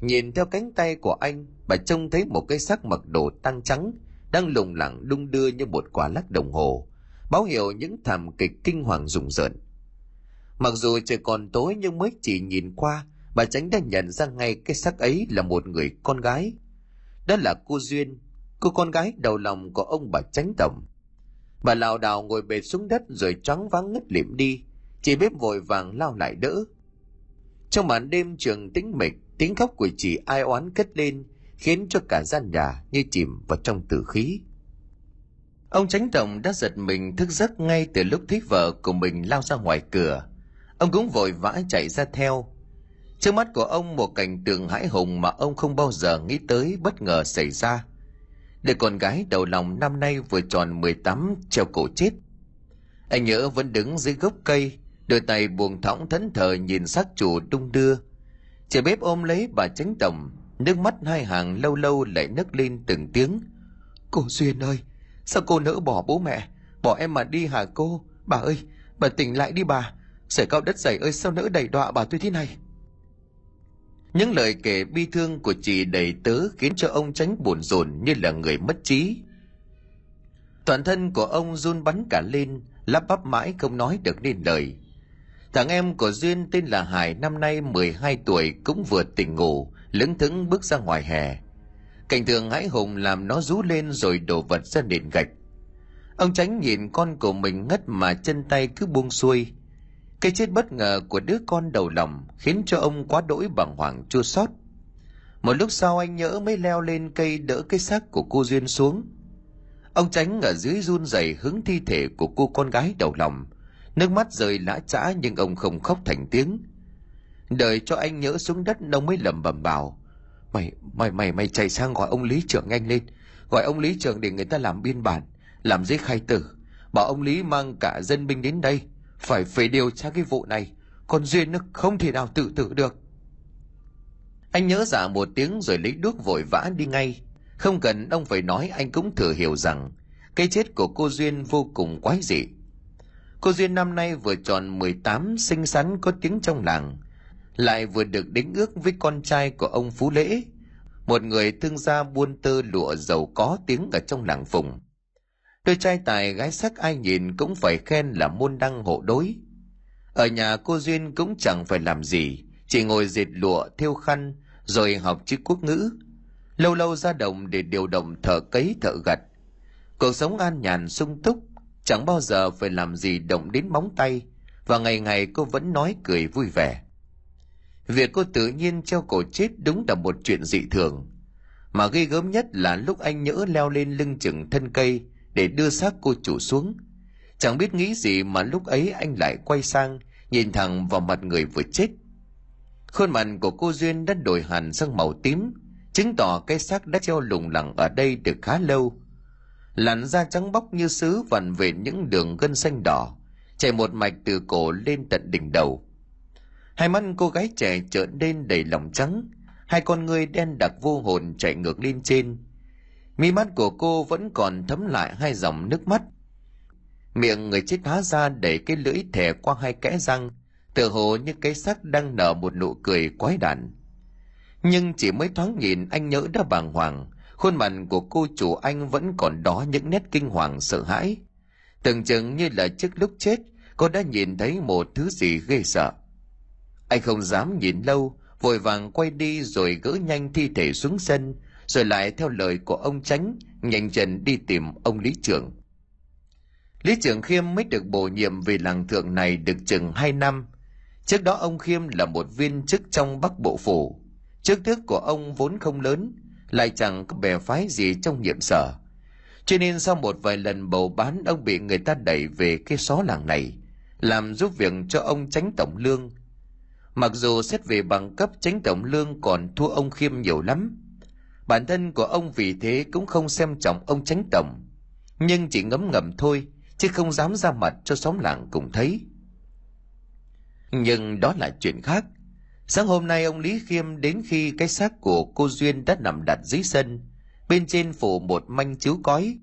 Nhìn theo cánh tay của anh, bà trông thấy một cái xác mặc đồ tăng trắng đang lùng lẳng đung đưa như một quả lắc đồng hồ, báo hiệu những thảm kịch kinh hoàng rùng rợn. Mặc dù trời còn tối nhưng mới chỉ nhìn qua, bà tránh đã nhận ra ngay cái xác ấy là một người con gái. Đó là cô duyên, cô con gái đầu lòng của ông bà tránh tổng bà Lào Đào ngồi bệt xuống đất rồi choáng váng ngất lịm đi. Chị bếp vội vàng lao lại đỡ. Trong màn đêm trường tĩnh mịch, tiếng khóc của chị ai oán cất lên, khiến cho cả gian nhà như chìm vào trong tử khí. Ông tránh tổng đã giật mình thức giấc ngay từ lúc thấy vợ của mình lao ra ngoài cửa. Ông cũng vội vã chạy ra theo. Trước mắt của ông một cảnh tượng hãi hùng mà ông không bao giờ nghĩ tới bất ngờ xảy ra để con gái đầu lòng năm nay vừa tròn 18 treo cổ chết. Anh nhớ vẫn đứng dưới gốc cây, đôi tay buồn thõng thẫn thờ nhìn xác chủ đung đưa. Chị bếp ôm lấy bà tránh tổng, nước mắt hai hàng lâu lâu lại nức lên từng tiếng. Cô Duyên ơi, sao cô nỡ bỏ bố mẹ, bỏ em mà đi hả cô? Bà ơi, bà tỉnh lại đi bà. sợi cao đất dày ơi sao nỡ đẩy đọa bà tôi thế này? Những lời kể bi thương của chị đầy tớ khiến cho ông tránh buồn rồn như là người mất trí. Toàn thân của ông run bắn cả lên, lắp bắp mãi không nói được nên lời. Thằng em của Duyên tên là Hải năm nay 12 tuổi cũng vừa tỉnh ngủ, lững thững bước ra ngoài hè. Cảnh tượng hãi hùng làm nó rú lên rồi đổ vật ra nền gạch. Ông tránh nhìn con của mình ngất mà chân tay cứ buông xuôi, cái chết bất ngờ của đứa con đầu lòng khiến cho ông quá đỗi bàng hoàng chua xót. Một lúc sau anh nhỡ mới leo lên cây đỡ cái xác của cô Duyên xuống. Ông tránh ở dưới run rẩy hướng thi thể của cô con gái đầu lòng. Nước mắt rơi lã chã nhưng ông không khóc thành tiếng. Đợi cho anh nhỡ xuống đất ông mới lẩm bẩm bảo. Mày, mày, mày, mày chạy sang gọi ông lý trưởng anh lên. Gọi ông lý trưởng để người ta làm biên bản, làm giấy khai tử. Bảo ông lý mang cả dân binh đến đây phải phải điều tra cái vụ này con duyên nó không thể nào tự tử được. Anh nhớ dạ một tiếng rồi lấy đuốc vội vã đi ngay. Không cần ông phải nói, anh cũng thừa hiểu rằng cái chết của cô duyên vô cùng quái dị. Cô duyên năm nay vừa tròn 18 xinh xắn có tiếng trong làng, lại vừa được đính ước với con trai của ông phú lễ, một người thương gia buôn tơ lụa giàu có tiếng ở trong làng phùng đôi trai tài gái sắc ai nhìn cũng phải khen là môn đăng hộ đối. Ở nhà cô duyên cũng chẳng phải làm gì, chỉ ngồi dệt lụa, thêu khăn, rồi học chữ quốc ngữ. Lâu lâu ra đồng để điều động thợ cấy, thợ gặt. Cuộc sống an nhàn, sung túc, chẳng bao giờ phải làm gì động đến móng tay, và ngày ngày cô vẫn nói cười vui vẻ. Việc cô tự nhiên treo cổ chết đúng là một chuyện dị thường. Mà ghê gớm nhất là lúc anh nhỡ leo lên lưng chừng thân cây để đưa xác cô chủ xuống. Chẳng biết nghĩ gì mà lúc ấy anh lại quay sang, nhìn thẳng vào mặt người vừa chết. Khuôn mặt của cô duyên đã đổi hẳn sang màu tím, chứng tỏ cái xác đã treo lủng lẳng ở đây được khá lâu. Làn da trắng bóc như sứ vằn về những đường gân xanh đỏ chạy một mạch từ cổ lên tận đỉnh đầu. Hai mắt cô gái trẻ trở nên đầy lòng trắng, hai con ngươi đen đặc vô hồn chạy ngược lên trên mi mắt của cô vẫn còn thấm lại hai dòng nước mắt. Miệng người chết há ra đẩy cái lưỡi thẻ qua hai kẽ răng, tựa hồ như cái xác đang nở một nụ cười quái đản. Nhưng chỉ mới thoáng nhìn, anh nhớ đã bàng hoàng, khuôn mặt của cô chủ anh vẫn còn đó những nét kinh hoàng sợ hãi. Tưởng chừng như là trước lúc chết, cô đã nhìn thấy một thứ gì ghê sợ. Anh không dám nhìn lâu, vội vàng quay đi rồi gỡ nhanh thi thể xuống sân rồi lại theo lời của ông tránh nhanh chân đi tìm ông lý trưởng lý trưởng khiêm mới được bổ nhiệm về làng thượng này được chừng hai năm. Trước đó ông khiêm là một viên chức trong bắc bộ phủ. Chức thức của ông vốn không lớn, lại chẳng có bè phái gì trong nhiệm sở. Cho nên sau một vài lần bầu bán, ông bị người ta đẩy về cái xó làng này, làm giúp việc cho ông tránh tổng lương. Mặc dù xét về bằng cấp tránh tổng lương còn thua ông khiêm nhiều lắm bản thân của ông vì thế cũng không xem trọng ông tránh tổng. Nhưng chỉ ngấm ngầm thôi, chứ không dám ra mặt cho xóm làng cùng thấy. Nhưng đó là chuyện khác. Sáng hôm nay ông lý khiêm đến khi cái xác của cô duyên đã nằm đặt dưới sân, bên trên phủ một manh chiếu cói.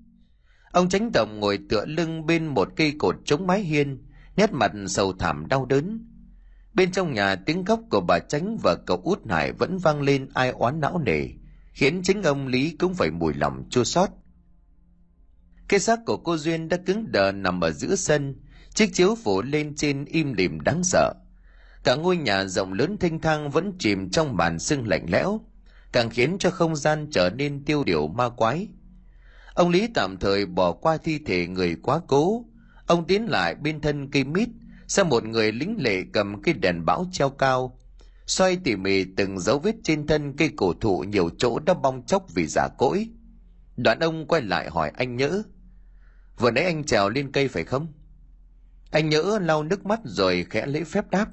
Ông tránh tổng ngồi tựa lưng bên một cây cột chống mái hiên, nét mặt sầu thảm đau đớn. Bên trong nhà tiếng khóc của bà tránh và cậu út hải vẫn vang lên ai oán não nề khiến chính ông lý cũng phải mùi lòng chua xót. Cái xác của cô duyên đã cứng đờ nằm ở giữa sân, chiếc chiếu phủ lên trên im lìm đáng sợ. Cả ngôi nhà rộng lớn thanh thang vẫn chìm trong màn sương lạnh lẽo, càng khiến cho không gian trở nên tiêu điều ma quái. Ông lý tạm thời bỏ qua thi thể người quá cố. Ông tiến lại bên thân cây mít xem một người lính lệ cầm cây đèn bão treo cao xoay tỉ mỉ từng dấu vết trên thân cây cổ thụ nhiều chỗ đã bong chóc vì giả cỗi. Đoạn ông quay lại hỏi anh nhỡ, vừa nãy anh trèo lên cây phải không? Anh nhỡ lau nước mắt rồi khẽ lễ phép đáp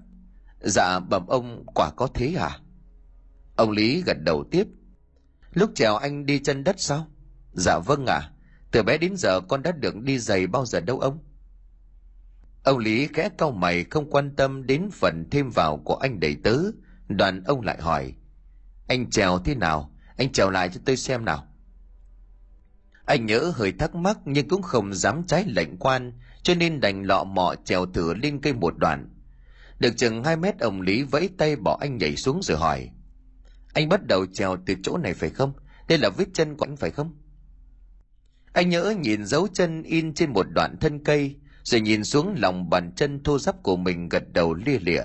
dạ bẩm ông, quả có thế à? Ông lý gật đầu tiếp, lúc trèo anh đi chân đất sao? Dạ vâng ạ. À. từ bé đến giờ con đã được đi giày bao giờ đâu ông. Ông lý khẽ cau mày không quan tâm đến phần thêm vào của anh đầy tứ đoàn ông lại hỏi, anh trèo thế nào? Anh trèo lại cho tôi xem nào. Anh nhớ hơi thắc mắc nhưng cũng không dám trái lệnh quan, cho nên đành lọ mọ trèo thử lên cây một đoạn. Được chừng hai mét, ông lý vẫy tay bỏ anh nhảy xuống rồi hỏi, anh bắt đầu trèo từ chỗ này phải không? Đây là vết chân của anh phải không? Anh nhớ nhìn dấu chân in trên một đoạn thân cây, rồi nhìn xuống lòng bàn chân thô ráp của mình gật đầu lia lịa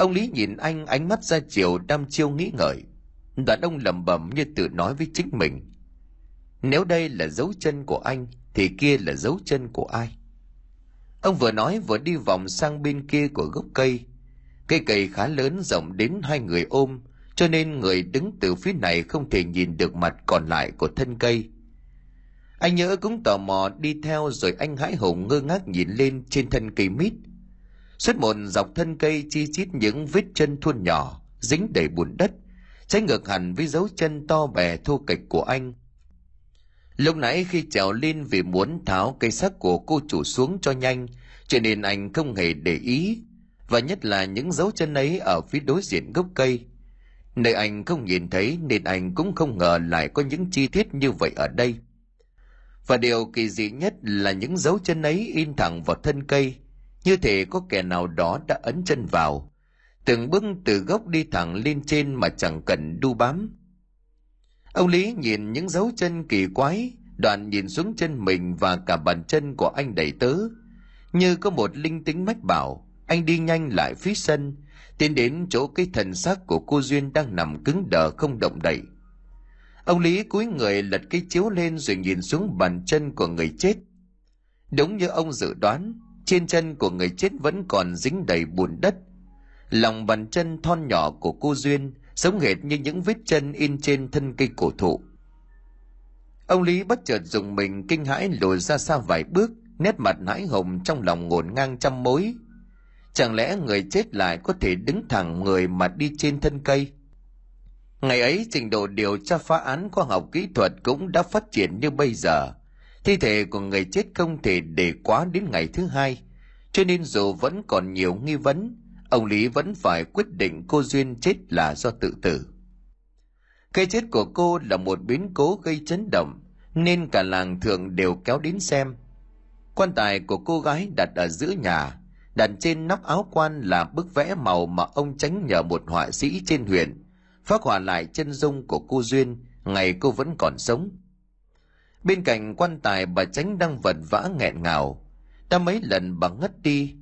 ông lý nhìn anh, ánh mắt ra chiều, đăm chiêu nghĩ ngợi. Đoạn ông lẩm bẩm như tự nói với chính mình. Nếu đây là dấu chân của anh, thì kia là dấu chân của ai? Ông vừa nói vừa đi vòng sang bên kia của gốc cây. Cây cây khá lớn rộng đến hai người ôm, cho nên người đứng từ phía này không thể nhìn được mặt còn lại của thân cây. Anh nhớ cũng tò mò đi theo rồi anh hãi hùng ngơ ngác nhìn lên trên thân cây mít suốt mồn dọc thân cây chi chít những vết chân thuôn nhỏ, dính đầy bùn đất, trái ngược hẳn với dấu chân to bè thô kệch của anh. Lúc nãy khi trèo lên vì muốn tháo cây xác của cô chủ xuống cho nhanh, cho nên anh không hề để ý, và nhất là những dấu chân ấy ở phía đối diện gốc cây. Nơi anh không nhìn thấy nên anh cũng không ngờ lại có những chi tiết như vậy ở đây. Và điều kỳ dị nhất là những dấu chân ấy in thẳng vào thân cây như thể có kẻ nào đó đã ấn chân vào. Từng bước từ gốc đi thẳng lên trên mà chẳng cần đu bám. Ông lý nhìn những dấu chân kỳ quái, đoạn nhìn xuống chân mình và cả bàn chân của anh đầy tớ. Như có một linh tính mách bảo, anh đi nhanh lại phía sân, tiến đến chỗ cái thần xác của cô duyên đang nằm cứng đờ không động đậy. Ông lý cúi người lật cái chiếu lên rồi nhìn xuống bàn chân của người chết. Đúng như ông dự đoán trên chân của người chết vẫn còn dính đầy bùn đất. Lòng bàn chân thon nhỏ của cô duyên sống hệt như những vết chân in trên thân cây cổ thụ. Ông lý bất chợt dùng mình kinh hãi lùi ra xa vài bước, nét mặt hãi hùng trong lòng ngổn ngang trăm mối. Chẳng lẽ người chết lại có thể đứng thẳng người mà đi trên thân cây? Ngày ấy trình độ điều tra phá án khoa học kỹ thuật cũng đã phát triển như bây giờ thi thể của người chết không thể để quá đến ngày thứ hai. Cho nên dù vẫn còn nhiều nghi vấn, ông lý vẫn phải quyết định cô duyên chết là do tự tử. Cái chết của cô là một biến cố gây chấn động, nên cả làng thường đều kéo đến xem. Quan tài của cô gái đặt ở giữa nhà, đặt trên nắp áo quan là bức vẽ màu mà ông tránh nhờ một họa sĩ trên huyện phát họa lại chân dung của cô duyên ngày cô vẫn còn sống bên cạnh quan tài bà tránh đang vật vã nghẹn ngào. Đã mấy lần bà ngất đi.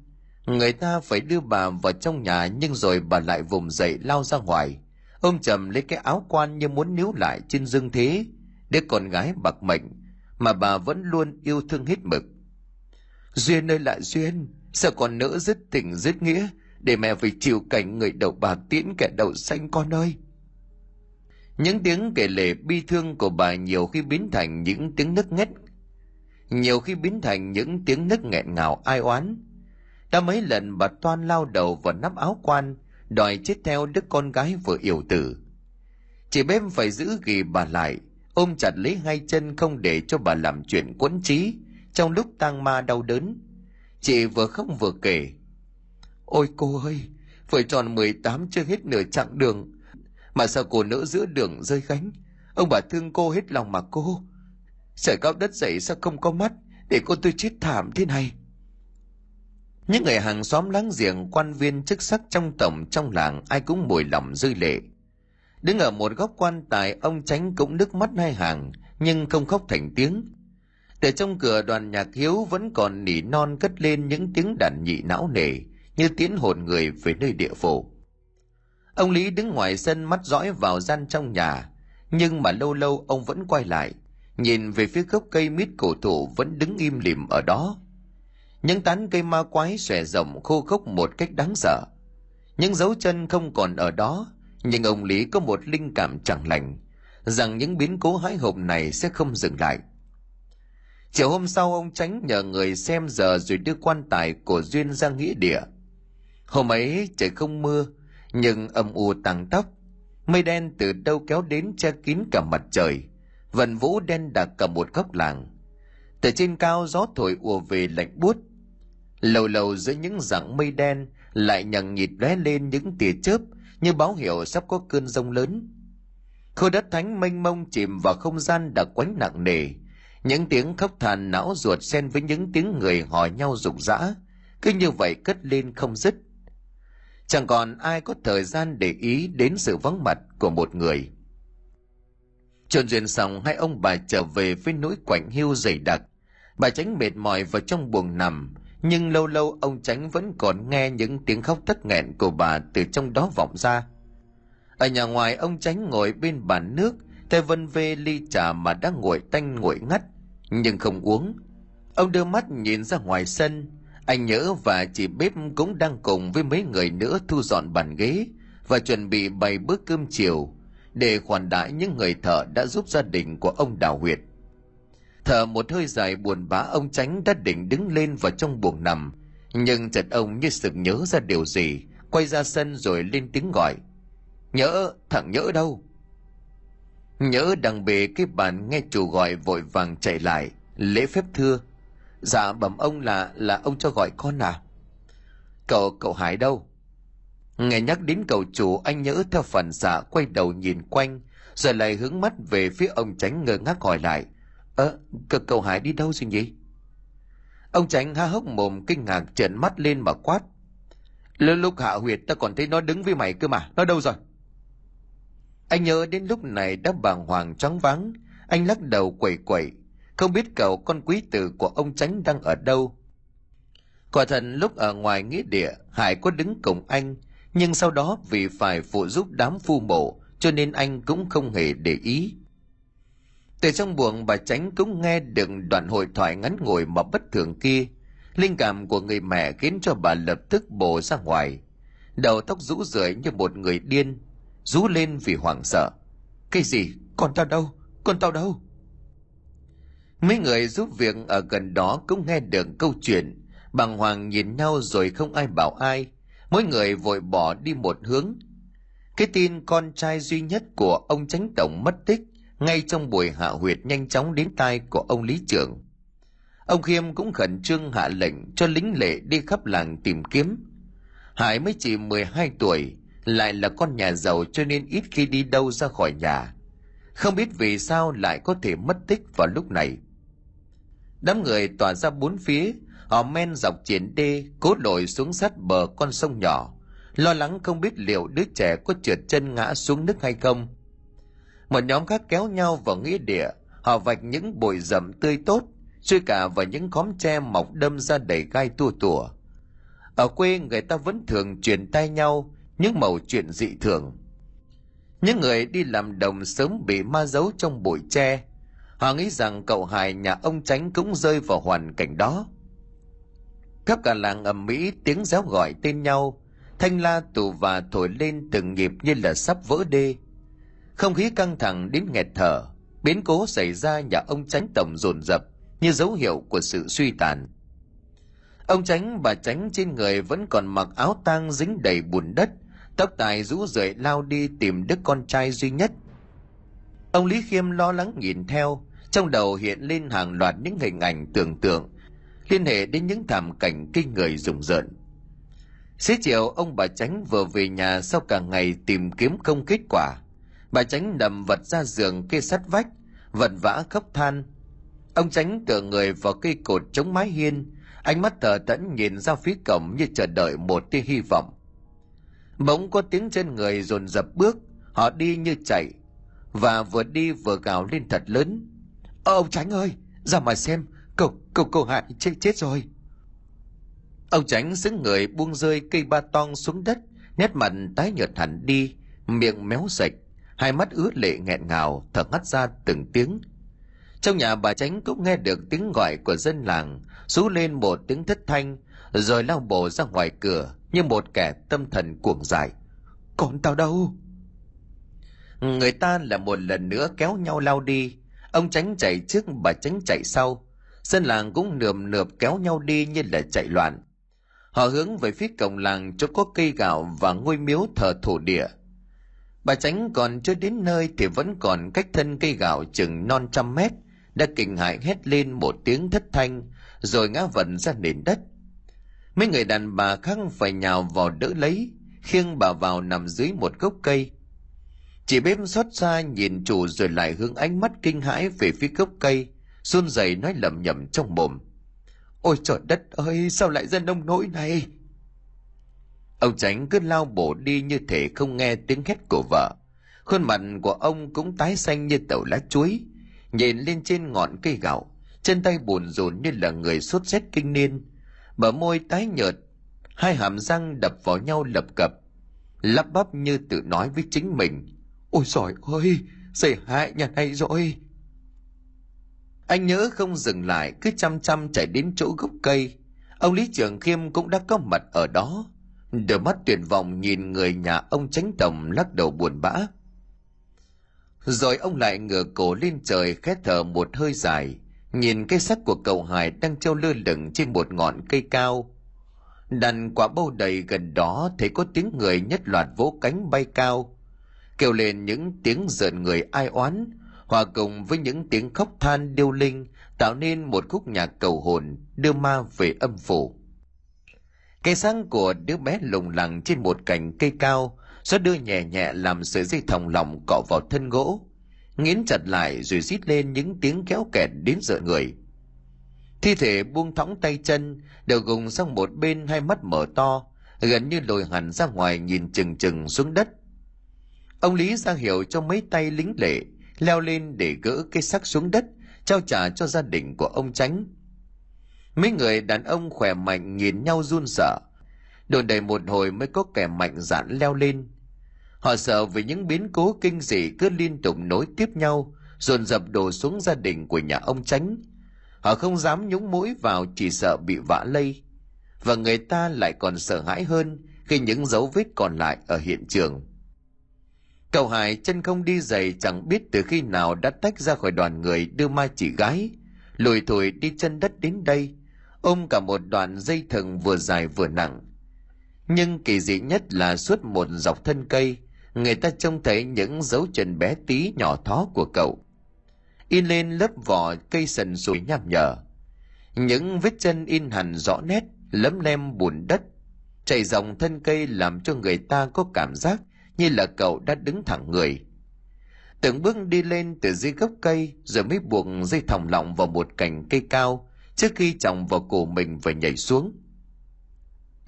Người ta phải đưa bà vào trong nhà nhưng rồi bà lại vùng dậy lao ra ngoài. Ông trầm lấy cái áo quan như muốn níu lại trên dương thế. Để con gái bạc mệnh mà bà vẫn luôn yêu thương hết mực. Duyên ơi lại duyên, sao con nỡ dứt tình dứt nghĩa để mẹ phải chịu cảnh người đầu bạc tiễn kẻ đầu xanh con ơi? Những tiếng kể lể bi thương của bà nhiều khi biến thành những tiếng nức nghét. Nhiều khi biến thành những tiếng nức nghẹn ngào, ai oán. Đã mấy lần bà toan lao đầu vào nắp áo quan, đòi chết theo đứa con gái vừa yêu tử. Chị bếp phải giữ ghi bà lại, ôm chặt lấy hai chân không để cho bà làm chuyện quẫn trí trong lúc tang ma đau đớn. Chị vừa khóc vừa kể, ôi cô ơi vừa tròn 18 chưa hết nửa chặng đường mà sao cô nỡ giữa đường rơi gánh? Ông bà thương cô hết lòng mà cô. Trời cao đất dậy sao không có mắt để cô tôi chết thảm thế này? Những người hàng xóm láng giềng, quan viên chức sắc trong tổng, trong làng ai cũng mùi lòng rơi lệ. Đứng ở một góc quan tài, ông tránh cũng nước mắt hai hàng, nhưng không khóc thành tiếng. Từ trong cửa đoàn nhạc hiếu vẫn còn nỉ non cất lên những tiếng đàn nhị não nề, như tiến hồn người về nơi địa phủ ông lý đứng ngoài sân mắt dõi vào gian trong nhà, nhưng mà lâu lâu ông vẫn quay lại, nhìn về phía gốc cây mít cổ thụ vẫn đứng im lìm ở đó. Những tán cây ma quái xòe rộng khô khốc một cách đáng sợ. Những dấu chân không còn ở đó, nhưng ông lý có một linh cảm chẳng lành, rằng những biến cố hãi hộp này sẽ không dừng lại. Chiều hôm sau, ông tránh nhờ người xem giờ rồi đưa quan tài của duyên ra nghĩa địa. Hôm ấy trời không mưa nhưng âm u tăng tóc mây đen từ đâu kéo đến che kín cả mặt trời. Vần vũ đen đặc cả một góc làng. Từ trên cao gió thổi ùa về lạnh buốt. Lầu lầu giữa những dặng mây đen lại nhằng nhịt lóe lên những tia chớp như báo hiệu sắp có cơn rông lớn. Khu đất thánh mênh mông chìm vào không gian đặc quánh nặng nề. Những tiếng khóc than não ruột xen với những tiếng người hò nhau rục rã. Cứ như vậy cất lên không dứt chẳng còn ai có thời gian để ý đến sự vắng mặt của một người. Trôn duyên xong hai ông bà trở về với nỗi quạnh hiu dày đặc. Bà tránh mệt mỏi vào trong buồng nằm, nhưng lâu lâu ông tránh vẫn còn nghe những tiếng khóc thất nghẹn của bà từ trong đó vọng ra. Ở nhà ngoài, ông tránh ngồi bên bàn nước, tay vân vê ly trà mà đang nguội tanh nguội ngắt, nhưng không uống. Ông đưa mắt nhìn ra ngoài sân anh nhớ và chị bếp cũng đang cùng với mấy người nữa thu dọn bàn ghế và chuẩn bị bày bữa cơm chiều để khoản đãi những người thợ đã giúp gia đình của ông đào huyệt. Thở một hơi dài buồn bã ông tránh đã định đứng lên vào trong buồng nằm, nhưng chợt ông như sực nhớ ra điều gì, quay ra sân rồi lên tiếng gọi. Nhớ, thằng nhớ đâu? Nhớ đằng bề cái bàn nghe chủ gọi vội vàng chạy lại, lễ phép thưa Dạ bẩm ông là là ông cho gọi con à? Cậu cậu Hải đâu? Nghe nhắc đến cậu chủ anh nhớ theo phản xạ dạ quay đầu nhìn quanh rồi lại hướng mắt về phía ông tránh ngơ ngác hỏi lại ơ ờ, cậu Hải đi đâu rồi nhỉ? Ông tránh há hốc mồm kinh ngạc trợn mắt lên mà quát lúc hạ huyệt ta còn thấy nó đứng với mày cơ mà nó đâu rồi anh nhớ đến lúc này đã bàng hoàng choáng váng anh lắc đầu quẩy quẩy không biết cậu con quý tử của ông tránh đang ở đâu. Quả thật lúc ở ngoài nghĩa địa, hải có đứng cùng anh, nhưng sau đó vì phải phụ giúp đám phu mộ, cho nên anh cũng không hề để ý. Từ trong buồng bà tránh cũng nghe được đoạn hội thoại ngắn ngồi mà bất thường kia. Linh cảm của người mẹ khiến cho bà lập tức bổ ra ngoài. Đầu tóc rũ rượi như một người điên, rú lên vì hoảng sợ. Cái gì? Con tao đâu? Con tao đâu? Mấy người giúp việc ở gần đó cũng nghe được câu chuyện. Bàng hoàng nhìn nhau rồi không ai bảo ai. Mỗi người vội bỏ đi một hướng. Cái tin con trai duy nhất của ông tránh tổng mất tích, ngay trong buổi hạ huyệt nhanh chóng đến tai của ông lý trưởng. Ông khiêm cũng khẩn trương hạ lệnh cho lính lệ đi khắp làng tìm kiếm. Hải mới chỉ 12 tuổi, lại là con nhà giàu cho nên ít khi đi đâu ra khỏi nhà. Không biết vì sao lại có thể mất tích vào lúc này đám người tỏa ra bốn phía, họ men dọc triển đê, cố lội xuống sát bờ con sông nhỏ, lo lắng không biết liệu đứa trẻ có trượt chân ngã xuống nước hay không. Một nhóm khác kéo nhau vào nghĩa địa, họ vạch những bụi rậm tươi tốt chui cả vào những khóm tre mọc đâm ra đầy gai tua tủa. Ở quê, người ta vẫn thường truyền tay nhau những mẩu chuyện dị thường. Những người đi làm đồng sớm bị ma giấu trong bụi tre họ nghĩ rằng cậu hải nhà ông tránh cũng rơi vào hoàn cảnh đó. Khắp cả làng ầm mỹ tiếng réo gọi tên nhau. Thanh la, tù và thổi lên từng nhịp như là sắp vỡ đê. Không khí căng thẳng đến nghẹt thở, biến cố xảy ra nhà ông tránh tổng dồn dập như dấu hiệu của sự suy tàn. Ông tránh bà tránh trên người vẫn còn mặc áo tang dính đầy bùn đất, tóc tài rũ rượi lao đi tìm đứa con trai duy nhất. Ông lý khiêm lo lắng nhìn theo trong đầu hiện lên hàng loạt những hình ảnh tưởng tượng, liên hệ đến những thảm cảnh kinh người rùng rợn. Xế chiều, ông bà tránh vừa về nhà sau cả ngày tìm kiếm không kết quả. Bà tránh nằm vật ra giường kê sắt vách, vật vã khóc than. Ông tránh tựa người vào cây cột chống mái hiên, ánh mắt thở tẫn nhìn ra phía cổng như chờ đợi một tia hy vọng. Bỗng có tiếng chân người dồn dập bước, họ đi như chạy và vừa đi vừa gào lên thật lớn. Ờ, ông tránh ơi, ra mà xem, cậu cậu cậu hại chết chết rồi. Ông tránh xứng người buông rơi cây ba tong xuống đất, nét mặt tái nhợt hẳn đi, miệng méo sạch hai mắt ướt lệ nghẹn ngào, thở hắt ra từng tiếng. Trong nhà bà tránh cũng nghe được tiếng gọi của dân làng, rú lên một tiếng thất thanh, rồi lao bổ ra ngoài cửa như một kẻ tâm thần cuồng dại. Còn tao đâu? Người ta là một lần nữa kéo nhau lao đi ông tránh chạy trước bà tránh chạy sau. Dân làng cũng nườm nượp kéo nhau đi như là chạy loạn. Họ hướng về phía cổng làng chỗ có cây gạo và ngôi miếu thờ thổ địa. Bà tránh còn chưa đến nơi thì vẫn còn cách thân cây gạo chừng non trăm mét, đã kinh hại hét lên một tiếng thất thanh, rồi ngã vẩn ra nền đất. Mấy người đàn bà khác phải nhào vào đỡ lấy, khiêng bà vào nằm dưới một gốc cây chị bếp xót xa nhìn chủ rồi lại hướng ánh mắt kinh hãi về phía gốc cây, run rẩy nói lẩm nhẩm trong mồm. Ôi trời đất ơi, sao lại dân nông nỗi này? Ông tránh cứ lao bổ đi như thể không nghe tiếng hét của vợ. Khuôn mặt của ông cũng tái xanh như tàu lá chuối. Nhìn lên trên ngọn cây gạo chân tay buồn rùn như là người sốt rét kinh niên. Bờ môi tái nhợt, hai hàm răng đập vào nhau lập cập, lắp bắp như tự nói với chính mình ôi giỏi ơi xảy hại nhà này rồi. Anh nhớ không dừng lại, cứ chăm chăm chạy đến chỗ gốc cây. Ông lý trường khiêm cũng đã có mặt ở đó. Đôi mắt tuyệt vọng nhìn người nhà ông tránh tổng lắc đầu buồn bã. Rồi ông lại ngửa cổ lên trời khét thở một hơi dài. Nhìn cái xác của cậu hải đang treo lơ lửng trên một ngọn cây cao. Đàn quả bâu đầy gần đó, thấy có tiếng người nhất loạt vỗ cánh bay cao kêu lên những tiếng rợn người ai oán. Hòa cùng với những tiếng khóc than điêu linh, tạo nên một khúc nhạc cầu hồn đưa ma về âm phủ. Cây sáng của đứa bé lùng lẳng trên một cành cây cao gió đưa nhẹ nhẹ làm sợi dây thòng lọng cọ vào thân gỗ. Nghiến chặt lại rồi rít lên những tiếng kéo kẹt đến sợ người. Thi thể buông thõng tay chân, đều gùng sang một bên hai mắt mở to, gần như lồi hẳn ra ngoài nhìn chừng chừng xuống đất ông lý ra hiệu cho mấy tay lính lệ, leo lên để gỡ cái xác xuống đất, trao trả cho gia đình của ông tránh mấy người đàn ông khỏe mạnh nhìn nhau run sợ. Đồn đầy một hồi mới có kẻ mạnh dạn leo lên. Họ sợ vì những biến cố kinh dị cứ liên tục nối tiếp nhau, dồn dập đổ xuống gia đình của nhà ông tránh họ không dám nhúng mũi vào, chỉ sợ bị vã lây. Và người ta lại còn sợ hãi hơn khi những dấu vết còn lại ở hiện trường cậu hải chân không đi giày chẳng biết từ khi nào đã tách ra khỏi đoàn người đưa mai chị gái. Lùi thủi đi chân đất đến đây, ôm cả một đoạn dây thừng vừa dài vừa nặng. Nhưng kỳ dị nhất là suốt một dọc thân cây, người ta trông thấy những dấu chân bé tí nhỏ thó của cậu. In lên lớp vỏ cây sần sùi nham nhở. Những vết chân in hẳn rõ nét, lấm lem bùn đất chạy dòng thân cây làm cho người ta có cảm giác như là cậu đã đứng thẳng người. Từng bước đi lên từ dưới gốc cây, rồi mới buộc dây thòng lọng vào một cành cây cao, trước khi chồng vào cổ mình và nhảy xuống.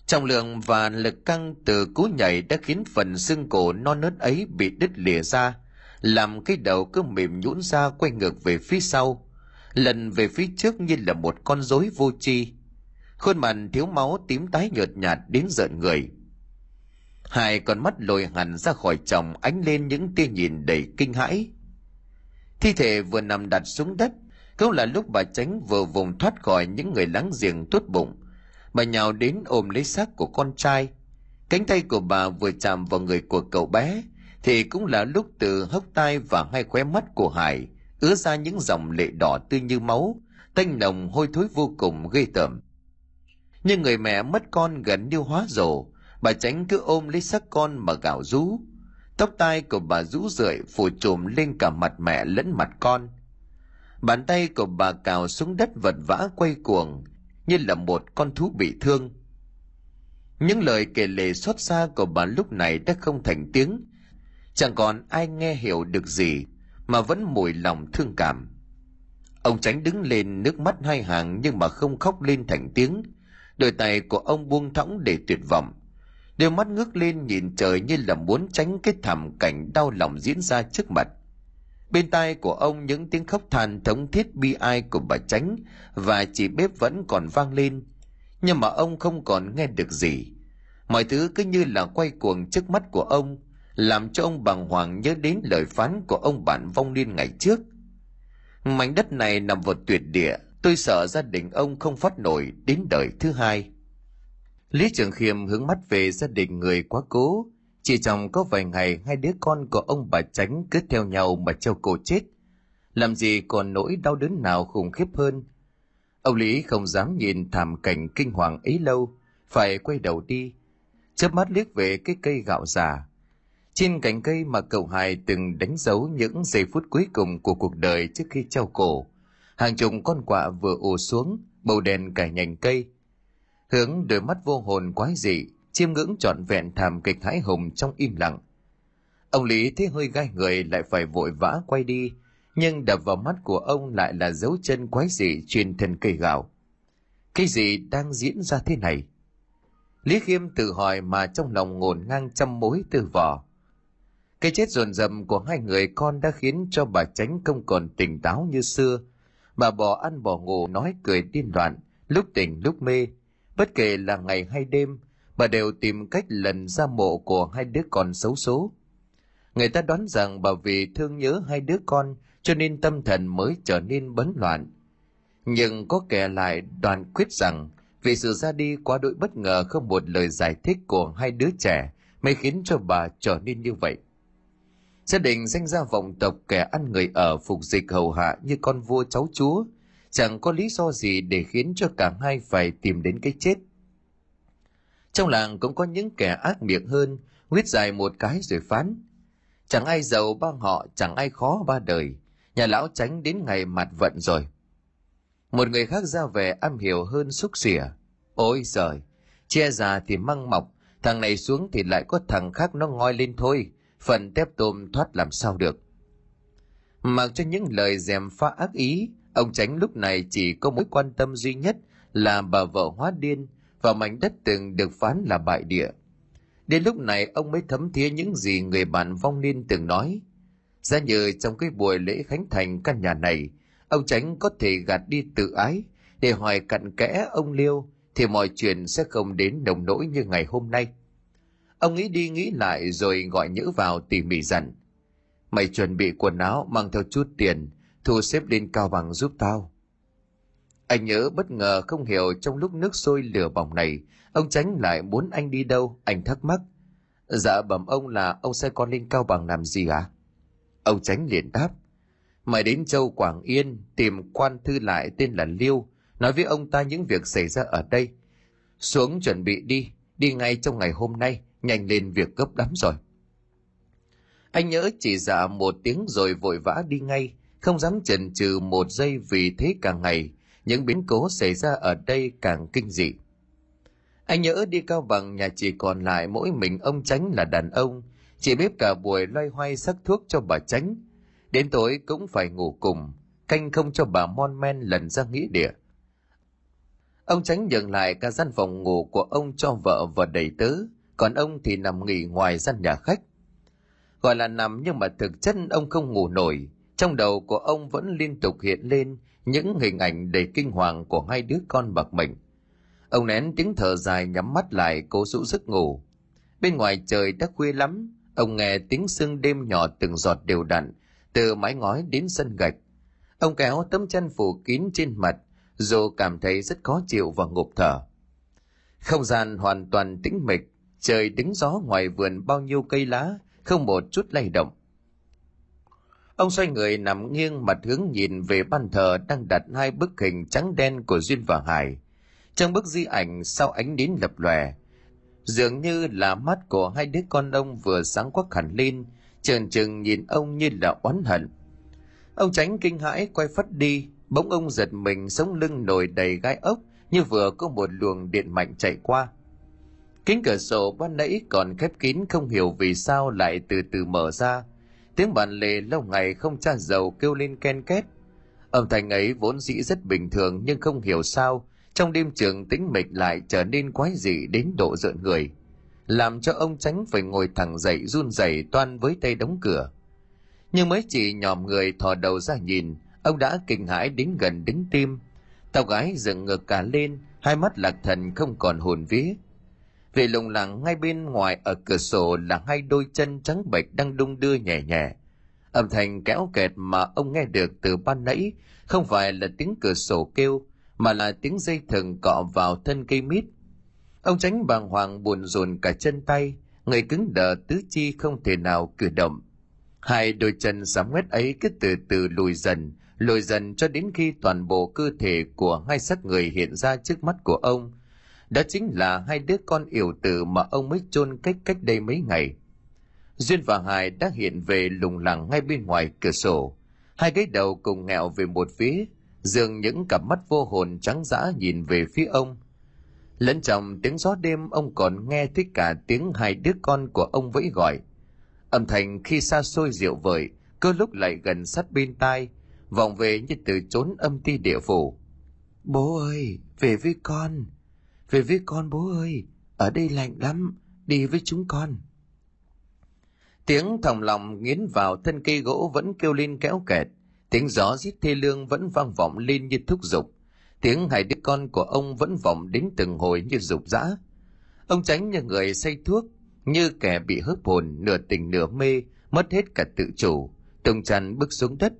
Trọng lượng và lực căng từ cú nhảy đã khiến phần xương cổ non nớt ấy bị đứt lìa ra, làm cái đầu cứ mềm nhũn ra quay ngược về phía sau, lần về phía trước như là một con rối vô tri. Khuôn mặt thiếu máu tím tái nhợt nhạt đến giận người hai con mắt lồi hẳn ra khỏi chồng, ánh lên những tia nhìn đầy kinh hãi. Thi thể vừa nằm đặt xuống đất, cũng là lúc bà tránh vừa vùng thoát khỏi những người láng giềng tuốt bụng. Bà nhào đến ôm lấy xác của con trai. Cánh tay của bà vừa chạm vào người của cậu bé, thì cũng là lúc từ hốc tai và hai khóe mắt của hải ứa ra những dòng lệ đỏ tươi như máu, tanh nồng hôi thối vô cùng ghê tởm. Nhưng người mẹ mất con gần như hóa rồi bà tránh cứ ôm lấy xác con mà gào rú. Tóc tai của bà rũ rượi, phủ trùm lên cả mặt mẹ lẫn mặt con. Bàn tay của bà cào xuống đất vật vã quay cuồng, như là một con thú bị thương. Những lời kể lể xót xa của bà lúc này đã không thành tiếng. Chẳng còn ai nghe hiểu được gì, mà vẫn mùi lòng thương cảm. Ông tránh đứng lên, nước mắt hai hàng nhưng mà không khóc lên thành tiếng. Đôi tay của ông buông thõng để tuyệt vọng đôi mắt ngước lên nhìn trời như là muốn tránh cái thảm cảnh đau lòng diễn ra trước mặt. Bên tai của ông những tiếng khóc than thống thiết bi ai của bà tránh và chị bếp vẫn còn vang lên. Nhưng mà ông không còn nghe được gì. Mọi thứ cứ như là quay cuồng trước mắt của ông, làm cho ông bàng hoàng nhớ đến lời phán của ông bạn vong niên ngày trước. Mảnh đất này nằm vào tuyệt địa, tôi sợ gia đình ông không phát nổi đến đời thứ hai lý trường khiêm hướng mắt về gia đình người quá cố. Chỉ trong có vài ngày, hai đứa con của ông bà tránh cứ theo nhau mà treo cổ chết. Làm gì còn nỗi đau đớn nào khủng khiếp hơn? Ông lý không dám nhìn thảm cảnh kinh hoàng ấy lâu, phải quay đầu đi. Chớp mắt liếc về cái cây gạo già trên cành cây mà cậu Hải từng đánh dấu những giây phút cuối cùng của cuộc đời trước khi treo cổ, hàng chục con quạ vừa ù xuống, bầu đèn cả nhành cây hướng đôi mắt vô hồn quái dị, chiêm ngưỡng trọn vẹn thảm kịch hãi hùng trong im lặng. Ông lý thấy hơi gai người lại phải vội vã quay đi, nhưng đập vào mắt của ông lại là dấu chân quái dị trên thân cây gạo. Cái gì đang diễn ra thế này? Lý khiêm tự hỏi mà trong lòng ngổn ngang trăm mối tư vỏ. Cái chết dồn dập của hai người con đã khiến cho bà tránh không còn tỉnh táo như xưa. Bà bỏ ăn bỏ ngủ, nói cười điên loạn, lúc tỉnh lúc mê bất kể là ngày hay đêm, bà đều tìm cách lần ra mộ của hai đứa con xấu số. Người ta đoán rằng bà vì thương nhớ hai đứa con, cho nên tâm thần mới trở nên bấn loạn. Nhưng có kẻ lại đoàn quyết rằng, vì sự ra đi quá đỗi bất ngờ không một lời giải thích của hai đứa trẻ, mới khiến cho bà trở nên như vậy. Gia đình danh ra vọng tộc kẻ ăn người ở phục dịch hầu hạ như con vua cháu chúa chẳng có lý do gì để khiến cho cả hai phải tìm đến cái chết. Trong làng cũng có những kẻ ác miệng hơn, huyết dài một cái rồi phán. Chẳng ai giàu ba họ, chẳng ai khó ba đời. Nhà lão tránh đến ngày mặt vận rồi. Một người khác ra về am hiểu hơn xúc xỉa. Ôi giời, che già thì măng mọc, thằng này xuống thì lại có thằng khác nó ngoi lên thôi. Phần tép tôm thoát làm sao được. Mặc cho những lời dèm pha ác ý ông tránh lúc này chỉ có mối quan tâm duy nhất là bà vợ hóa điên và mảnh đất từng được phán là bại địa. Đến lúc này, ông mới thấm thía những gì người bạn vong niên từng nói. Ra nhờ trong cái buổi lễ khánh thành căn nhà này, ông tránh có thể gạt đi tự ái. Để hỏi cặn kẽ ông liêu, thì mọi chuyện sẽ không đến nồng nỗi như ngày hôm nay. Ông nghĩ đi nghĩ lại rồi gọi nhữ vào tỉ mỉ dặn. Mày chuẩn bị quần áo, mang theo chút tiền thu xếp lên cao bằng giúp tao. Anh nhớ bất ngờ không hiểu trong lúc nước sôi lửa bỏng này, ông tránh lại muốn anh đi đâu, anh thắc mắc. Dạ bẩm ông là ông sai con lên cao bằng làm gì à ông tránh liền đáp. Mày đến châu quảng yên tìm quan thư lại tên là liêu, nói với ông ta những việc xảy ra ở đây. Xuống chuẩn bị đi đi ngay trong ngày hôm nay, nhanh lên việc gấp lắm rồi. Anh nhớ chỉ dạ một tiếng rồi vội vã đi ngay không dám chần chừ một giây vì thế càng ngày, những biến cố xảy ra ở đây càng kinh dị. Anh nhớ đi cao bằng nhà chỉ còn lại mỗi mình ông tránh là đàn ông. Chỉ bếp cả buổi loay hoay sắc thuốc cho bà tránh đến tối cũng phải ngủ cùng, canh không cho bà mon men lần ra nghĩa địa. Ông tránh nhường lại cả gian phòng ngủ của ông cho vợ và đầy tớ, còn ông thì nằm nghỉ ngoài gian nhà khách. Gọi là nằm nhưng mà thực chất ông không ngủ nổi trong đầu của ông vẫn liên tục hiện lên những hình ảnh đầy kinh hoàng của hai đứa con bạc mình ông nén tiếng thở dài nhắm mắt lại, cố rũ giấc ngủ. Bên ngoài trời đã khuya lắm, ông nghe tiếng sương đêm nhỏ từng giọt đều đặn, từ mái ngói đến sân gạch. Ông kéo tấm chăn phủ kín trên mặt, dù cảm thấy rất khó chịu và ngộp thở. Không gian hoàn toàn tĩnh mịch, trời đứng gió ngoài vườn bao nhiêu cây lá, không một chút lay động ông xoay người nằm nghiêng mặt hướng nhìn về ban thờ đang đặt hai bức hình trắng đen của duyên và hải. Trong bức di ảnh, sau ánh đến lập lòe, dường như là mắt của hai đứa con ông vừa sáng quắc hẳn lên trần trừng nhìn ông như là oán hận. Ông tránh kinh hãi, quay phắt đi. Bỗng ông giật mình, sống lưng nổi đầy gai ốc, như vừa có một luồng điện mạnh chạy qua. Kính cửa sổ ban nãy còn khép kín, không hiểu vì sao lại từ từ mở ra tiếng bàn lề lâu ngày không tra dầu kêu lên ken két. Âm thanh ấy vốn dĩ rất bình thường nhưng không hiểu sao, trong đêm trường tĩnh mịch lại trở nên quái dị đến độ rợn người, làm cho ông tránh phải ngồi thẳng dậy run rẩy toan với tay đóng cửa. Nhưng mới chỉ nhòm người thò đầu ra nhìn, ông đã kinh hãi đến gần đứng tim. Tao gái dựng ngược cả lên, hai mắt lạc thần không còn hồn vía vì lùng lặng ngay bên ngoài ở cửa sổ là hai đôi chân trắng bệch đang đung đưa nhẹ nhẹ. Âm thanh kéo kẹt mà ông nghe được từ ban nãy không phải là tiếng cửa sổ kêu, mà là tiếng dây thừng cọ vào thân cây mít. Ông tránh bàng hoàng buồn rồn cả chân tay, người cứng đờ tứ chi không thể nào cử động. Hai đôi chân sám nguyết ấy cứ từ từ lùi dần lùi dần cho đến khi toàn bộ cơ thể của hai xác người hiện ra trước mắt của ông đó chính là hai đứa con yểu tử mà ông mới chôn cách cách đây mấy ngày. Duyên và hải đã hiện về lùng lẳng ngay bên ngoài cửa sổ. Hai cái đầu cùng nghẹo về một phía, dường những cặp mắt vô hồn trắng dã nhìn về phía ông. Lẫn trong tiếng gió đêm, ông còn nghe thấy cả tiếng hai đứa con của ông vẫy gọi. Âm thanh khi xa xôi rượu vời, cơ lúc lại gần sát bên tai, vọng về như từ chốn âm ti địa phủ. Bố ơi, về với con về với con bố ơi, ở đây lạnh lắm, đi với chúng con. Tiếng thòng lòng nghiến vào thân cây gỗ vẫn kêu lên kéo kẹt. Tiếng gió rít thê lương vẫn vang vọng lên như thúc giục. Tiếng hai đứa con của ông vẫn vọng đến từng hồi như dục dã ông tránh như người say thuốc, như kẻ bị hớp hồn, nửa tình nửa mê, mất hết cả tự chủ. Tùng tràn bước xuống đất,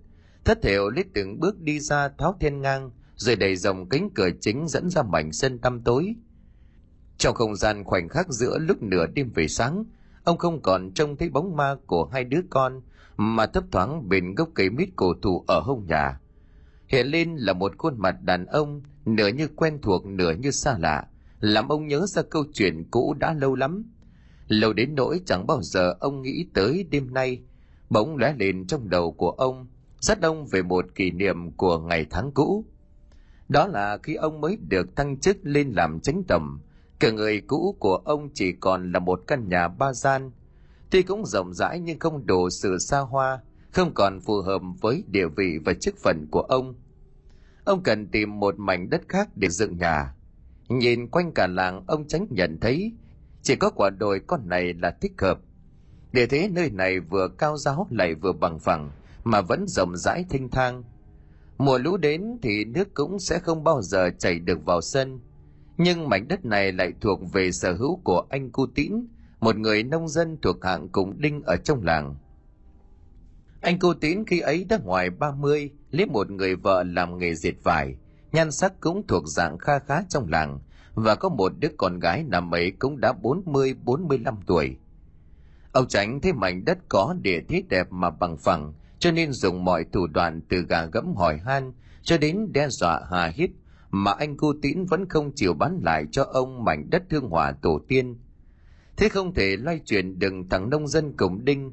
thất thểu lết từng bước đi ra tháo thiên ngang rồi đẩy dòng cánh cửa chính dẫn ra mảnh sân tăm tối. Trong không gian khoảnh khắc giữa lúc nửa đêm về sáng, ông không còn trông thấy bóng ma của hai đứa con, mà thấp thoáng bên gốc cây mít cổ thụ ở hông nhà. Hiện lên là một khuôn mặt đàn ông, nửa như quen thuộc, nửa như xa lạ, làm ông nhớ ra câu chuyện cũ đã lâu lắm. Lâu đến nỗi chẳng bao giờ ông nghĩ tới đêm nay, bỗng lóe lên trong đầu của ông, rất đông về một kỷ niệm của ngày tháng cũ. Đó là khi ông mới được thăng chức lên làm chánh tầm, cả người cũ của ông chỉ còn là một căn nhà ba gian. Tuy cũng rộng rãi nhưng không đủ sự xa hoa, không còn phù hợp với địa vị và chức phận của ông. Ông cần tìm một mảnh đất khác để dựng nhà. Nhìn quanh cả làng ông tránh nhận thấy chỉ có quả đồi con này là thích hợp. Để thế nơi này vừa cao giáo lại vừa bằng phẳng mà vẫn rộng rãi thanh thang. Mùa lũ đến thì nước cũng sẽ không bao giờ chảy được vào sân. Nhưng mảnh đất này lại thuộc về sở hữu của anh Cu Tĩnh, một người nông dân thuộc hạng cùng đinh ở trong làng. Anh Cu Tín khi ấy đã ngoài 30, lấy một người vợ làm nghề dệt vải, nhan sắc cũng thuộc dạng kha khá trong làng, và có một đứa con gái năm ấy cũng đã 40-45 tuổi. Ông Tránh thấy mảnh đất có địa thế đẹp mà bằng phẳng, cho nên dùng mọi thủ đoạn từ gà gẫm hỏi han cho đến đe dọa hà hiếp mà anh cô tín vẫn không chịu bán lại cho ông mảnh đất thương hòa tổ tiên. Thế không thể loay chuyển đừng thằng nông dân cổng đinh,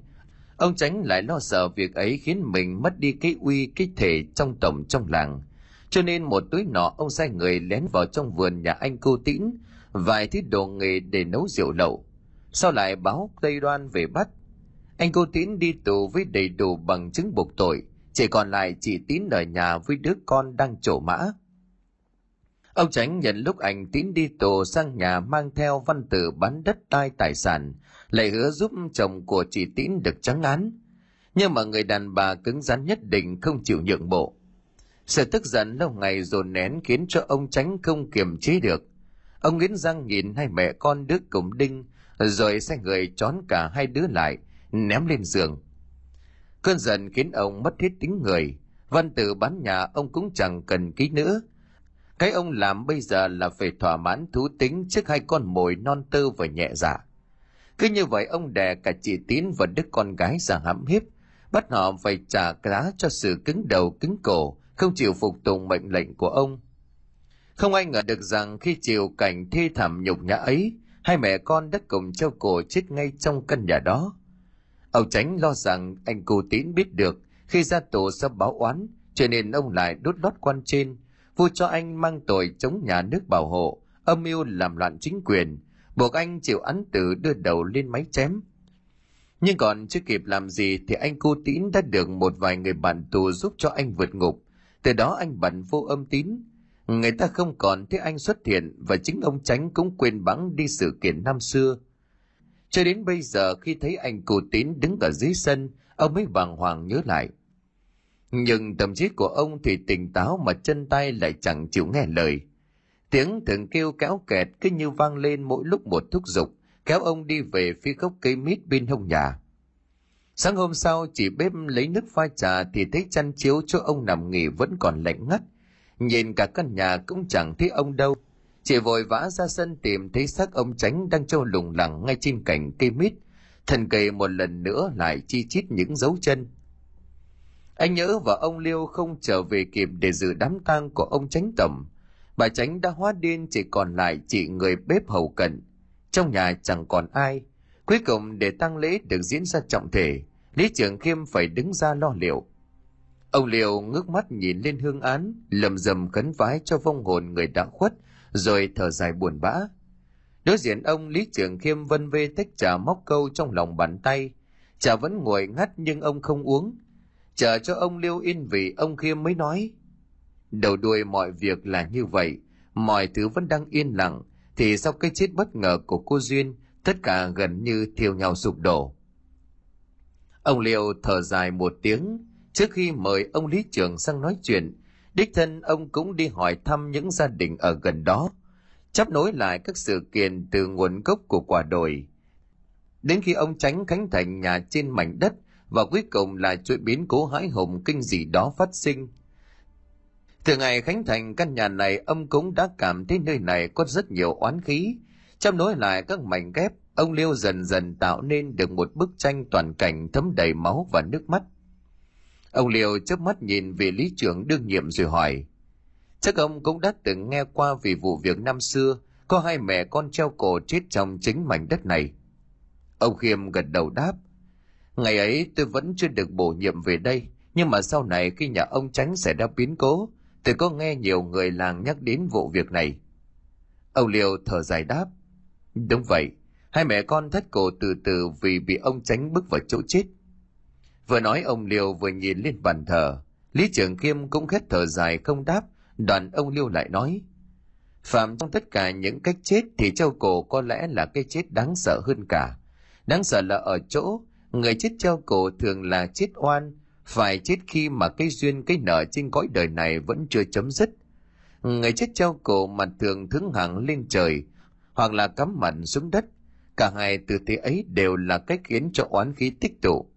ông tránh lại lo sợ việc ấy khiến mình mất đi cái uy cái thể trong tổng trong làng. Cho nên một tối nọ ông sai người lén vào trong vườn nhà anh cô tĩnh, vài thứ đồ nghề để nấu rượu lậu. Sau lại báo Tây Đoan về bắt, anh cô Tín đi tù với đầy đủ bằng chứng buộc tội, chỉ còn lại chị Tín ở nhà với đứa con đang trổ mã. Ông Tránh nhận lúc anh Tín đi tù sang nhà mang theo văn tử bán đất đai tài sản, lại hứa giúp chồng của chị Tín được trắng án. Nhưng mà người đàn bà cứng rắn nhất định không chịu nhượng bộ. Sự tức giận lâu ngày dồn nén khiến cho ông Tránh không kiềm chế được. Ông nghiến răng nhìn hai mẹ con đứa cùng đinh, rồi sai người trón cả hai đứa lại, ném lên giường. Cơn giận khiến ông mất hết tính người, văn tự bán nhà ông cũng chẳng cần ký nữa. Cái ông làm bây giờ là phải thỏa mãn thú tính trước hai con mồi non tơ và nhẹ dạ. Cứ như vậy ông đè cả chị Tín và đứa con gái ra hãm hiếp, bắt họ phải trả giá cho sự cứng đầu cứng cổ, không chịu phục tùng mệnh lệnh của ông. Không ai ngờ được rằng khi chịu cảnh thi thảm nhục nhã ấy, hai mẹ con đã cùng treo cổ chết ngay trong căn nhà đó. Ông Tránh lo rằng anh cô Tín biết được khi ra tù sẽ báo oán, cho nên ông lại đốt lót quan trên, vu cho anh mang tội chống nhà nước bảo hộ, âm mưu làm loạn chính quyền, buộc anh chịu án tử đưa đầu lên máy chém. Nhưng còn chưa kịp làm gì thì anh cô Tín đã được một vài người bạn tù giúp cho anh vượt ngục. Từ đó anh bận vô âm tín. Người ta không còn thấy anh xuất hiện và chính ông Tránh cũng quên bẵng đi sự kiện năm xưa. Cho đến bây giờ khi thấy anh cụ tín đứng ở dưới sân, ông mới bàng hoàng nhớ lại. Nhưng tâm trí của ông thì tỉnh táo mà chân tay lại chẳng chịu nghe lời. Tiếng thường kêu kéo kẹt cứ như vang lên mỗi lúc một thúc giục, kéo ông đi về phía gốc cây mít bên hông nhà. Sáng hôm sau, chị bếp lấy nước pha trà thì thấy chăn chiếu cho ông nằm nghỉ vẫn còn lạnh ngắt. Nhìn cả căn nhà cũng chẳng thấy ông đâu. Chị vội vã ra sân tìm thấy xác ông tránh đang trâu lủng lẳng ngay trên cành cây mít. Thần cây một lần nữa lại chi chít những dấu chân. Anh nhớ và ông Liêu không trở về kịp để dự đám tang của ông tránh tầm. Bà tránh đã hóa điên chỉ còn lại chị người bếp hầu cận. Trong nhà chẳng còn ai. Cuối cùng để tang lễ được diễn ra trọng thể, Lý Trường Khiêm phải đứng ra lo liệu. Ông Liêu ngước mắt nhìn lên hương án, lầm rầm khấn vái cho vong hồn người đã khuất, rồi thở dài buồn bã. Đối diện ông Lý Trường Khiêm vân vê tách trà móc câu trong lòng bàn tay. Trà vẫn nguội ngắt nhưng ông không uống. Chờ cho ông Liêu yên vị ông Khiêm mới nói. Đầu đuôi mọi việc là như vậy, mọi thứ vẫn đang yên lặng, thì sau cái chết bất ngờ của cô Duyên, tất cả gần như thiêu nhau sụp đổ. Ông Liêu thở dài một tiếng, trước khi mời ông Lý Trường sang nói chuyện, đích thân ông cũng đi hỏi thăm những gia đình ở gần đó, chấp nối lại các sự kiện từ nguồn gốc của quả đồi. Đến khi ông tránh khánh thành nhà trên mảnh đất và cuối cùng là chuỗi biến cố hãi hùng kinh dị đó phát sinh. Từ ngày khánh thành căn nhà này, ông cũng đã cảm thấy nơi này có rất nhiều oán khí. Chấp nối lại các mảnh ghép, ông Liêu dần dần tạo nên được một bức tranh toàn cảnh thấm đầy máu và nước mắt. Ông liều chớp mắt nhìn về lý trưởng đương nhiệm rồi hỏi. Chắc ông cũng đã từng nghe qua về vụ việc năm xưa, có hai mẹ con treo cổ chết trong chính mảnh đất này. Ông Khiêm gật đầu đáp. Ngày ấy tôi vẫn chưa được bổ nhiệm về đây, nhưng mà sau này khi nhà ông tránh xảy ra biến cố, tôi có nghe nhiều người làng nhắc đến vụ việc này. Ông liều thở dài đáp. Đúng vậy, hai mẹ con thất cổ từ từ vì bị ông tránh bức vào chỗ chết. Vừa nói ông Liêu vừa nhìn lên bàn thờ. Lý Trường Khiêm cũng khét thở dài không đáp, đoàn ông Liêu lại nói. Phạm trong tất cả những cách chết thì treo cổ có lẽ là cái chết đáng sợ hơn cả. Đáng sợ là ở chỗ, người chết treo cổ thường là chết oan, phải chết khi mà cái duyên cái nợ trên cõi đời này vẫn chưa chấm dứt. Người chết treo cổ mặt thường thứng hẳn lên trời, hoặc là cắm mặt xuống đất. Cả hai từ thế ấy đều là cách khiến cho oán khí tích tụ.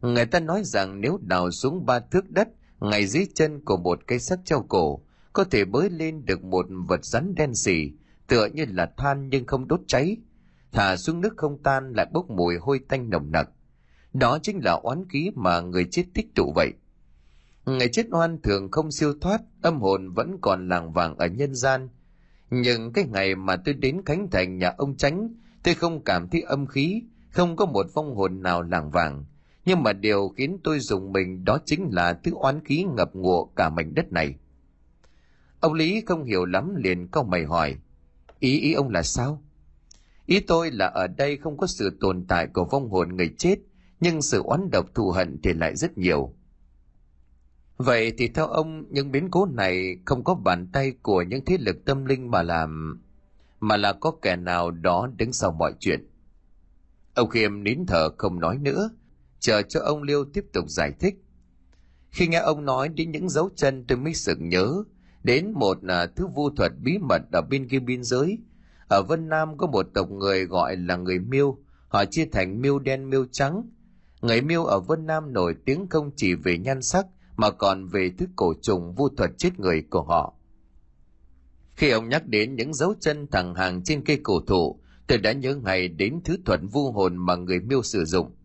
Người ta nói rằng nếu đào xuống ba thước đất, ngay dưới chân của một cây sắt treo cổ, có thể bới lên được một vật rắn đen xì, tựa như là than nhưng không đốt cháy. Thả xuống nước không tan lại bốc mùi hôi tanh nồng nặc. Đó chính là oán khí mà người chết tích tụ vậy. Người chết oan thường không siêu thoát, âm hồn vẫn còn làng vàng ở nhân gian. Nhưng cái ngày mà tôi đến Khánh Thành nhà ông Tránh, tôi không cảm thấy âm khí, không có một phong hồn nào làng vàng. Nhưng mà điều khiến tôi dùng mình đó chính là thứ oán khí ngập ngụa cả mảnh đất này. Ông Lý không hiểu lắm liền câu mày hỏi. Ý ý ông là sao? Ý tôi là ở đây không có sự tồn tại của vong hồn người chết, nhưng sự oán độc thù hận thì lại rất nhiều. Vậy thì theo ông, những biến cố này không có bàn tay của những thế lực tâm linh mà làm, mà là có kẻ nào đó đứng sau mọi chuyện. Ông Khiêm nín thở không nói nữa, chờ cho ông Liêu tiếp tục giải thích. Khi nghe ông nói đến những dấu chân tôi mới sực nhớ đến một à, thứ vu thuật bí mật ở bên kia biên giới. Ở Vân Nam có một tộc người gọi là người Miêu, họ chia thành Miêu đen Miêu trắng. Người Miêu ở Vân Nam nổi tiếng không chỉ về nhan sắc mà còn về thứ cổ trùng vu thuật chết người của họ. Khi ông nhắc đến những dấu chân thẳng hàng trên cây cổ thụ, tôi đã nhớ ngay đến thứ thuật vu hồn mà người Miêu sử dụng.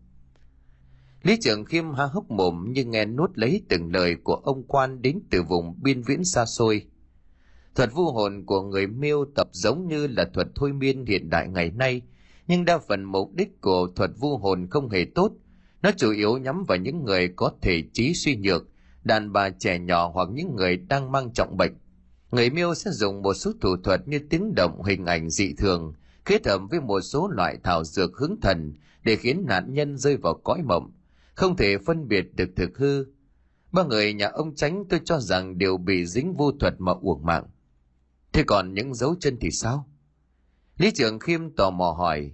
Lý trưởng Khiêm há hốc mồm nhưng nghe nuốt lấy từng lời của ông quan đến từ vùng biên viễn xa xôi. Thuật vu hồn của người miêu tập giống như là thuật thôi miên hiện đại ngày nay, nhưng đa phần mục đích của thuật vu hồn không hề tốt. Nó chủ yếu nhắm vào những người có thể trí suy nhược, đàn bà trẻ nhỏ hoặc những người đang mang trọng bệnh. Người miêu sẽ dùng một số thủ thuật như tiếng động hình ảnh dị thường, kết hợp với một số loại thảo dược hướng thần để khiến nạn nhân rơi vào cõi mộng, không thể phân biệt được thực hư. Ba người nhà ông tránh tôi cho rằng đều bị dính vô thuật mà uổng mạng. Thế còn những dấu chân thì sao? Lý trưởng Khiêm tò mò hỏi.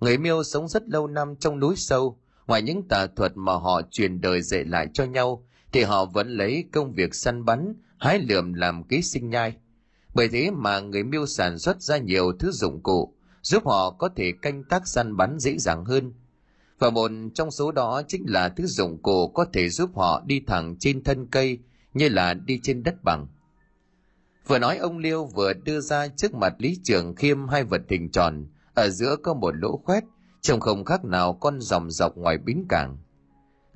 Người miêu sống rất lâu năm trong núi sâu, ngoài những tà thuật mà họ truyền đời dạy lại cho nhau, thì họ vẫn lấy công việc săn bắn, hái lượm làm ký sinh nhai. Bởi thế mà người miêu sản xuất ra nhiều thứ dụng cụ, giúp họ có thể canh tác săn bắn dễ dàng hơn – và một trong số đó chính là thứ dụng cụ có thể giúp họ đi thẳng trên thân cây như là đi trên đất bằng. Vừa nói ông Liêu vừa đưa ra trước mặt Lý Trường Khiêm hai vật hình tròn, ở giữa có một lỗ khoét, trông không khác nào con dòng dọc ngoài bến cảng.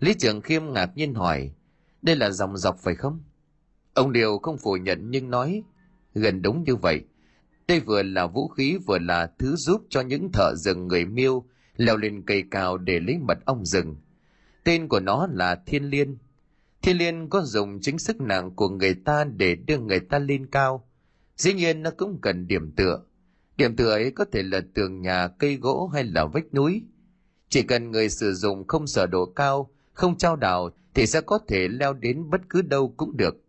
Lý Trường Khiêm ngạc nhiên hỏi, đây là dòng dọc phải không? Ông Liêu không phủ nhận nhưng nói, gần đúng như vậy. Đây vừa là vũ khí vừa là thứ giúp cho những thợ rừng người miêu leo lên cây cao để lấy mật ong rừng. Tên của nó là Thiên Liên. Thiên Liên có dùng chính sức nặng của người ta để đưa người ta lên cao. Dĩ nhiên nó cũng cần điểm tựa. Điểm tựa ấy có thể là tường nhà, cây gỗ hay là vách núi. Chỉ cần người sử dụng không sợ độ cao, không trao đảo thì sẽ có thể leo đến bất cứ đâu cũng được.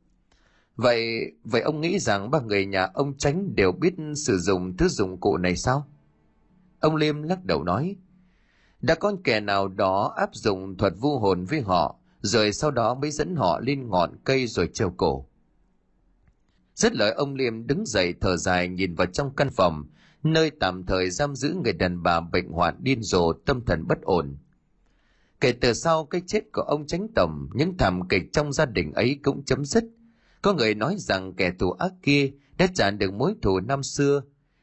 Vậy, vậy ông nghĩ rằng ba người nhà ông tránh đều biết sử dụng thứ dụng cụ này sao? Ông Liêm lắc đầu nói, đã có kẻ nào đó áp dụng thuật vu hồn với họ, rồi sau đó mới dẫn họ lên ngọn cây rồi treo cổ. Rất lời ông liêm đứng dậy thở dài nhìn vào trong căn phòng, nơi tạm thời giam giữ người đàn bà bệnh hoạn điên rồ, tâm thần bất ổn. Kể từ sau cái chết của ông tránh tổng, những thảm kịch trong gia đình ấy cũng chấm dứt. Có người nói rằng kẻ thù ác kia đã trả được mối thù năm xưa,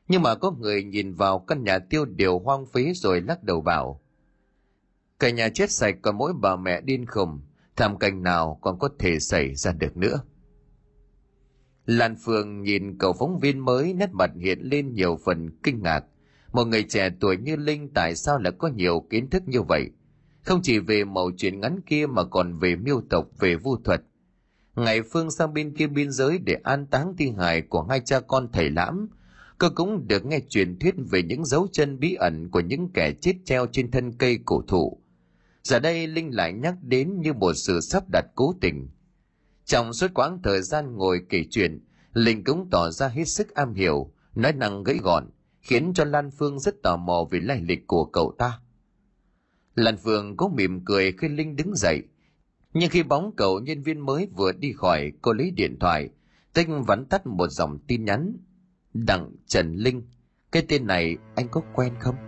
nhưng mà có người nhìn vào căn nhà tiêu điều hoang phí rồi lắc đầu bảo Cả nhà chết sạch còn mỗi bà mẹ điên khùng, thảm cảnh nào còn có thể xảy ra được nữa. Lan Phương nhìn cậu phóng viên mới nét mặt hiện lên nhiều phần kinh ngạc. Một người trẻ tuổi như Linh tại sao lại có nhiều kiến thức như vậy? Không chỉ về màu chuyện ngắn kia mà còn về miêu tộc, về vu thuật. ngày Phương sang bên kia biên giới để an táng thi hài của hai cha con thầy lãm, cô cũng được nghe truyền thuyết về những dấu chân bí ẩn của những kẻ chết treo trên thân cây cổ thụ. Giờ đây Linh lại nhắc đến như một sự sắp đặt cố tình. Trong suốt quãng thời gian ngồi kể chuyện, Linh cũng tỏ ra hết sức am hiểu, nói năng gãy gọn, khiến cho Lan Phương rất tò mò về lai lịch của cậu ta. Lan Phương có mỉm cười khi Linh đứng dậy, nhưng khi bóng cậu nhân viên mới vừa đi khỏi, cô lấy điện thoại, Tinh vắn tắt một dòng tin nhắn. Đặng Trần Linh, cái tên này anh có quen không?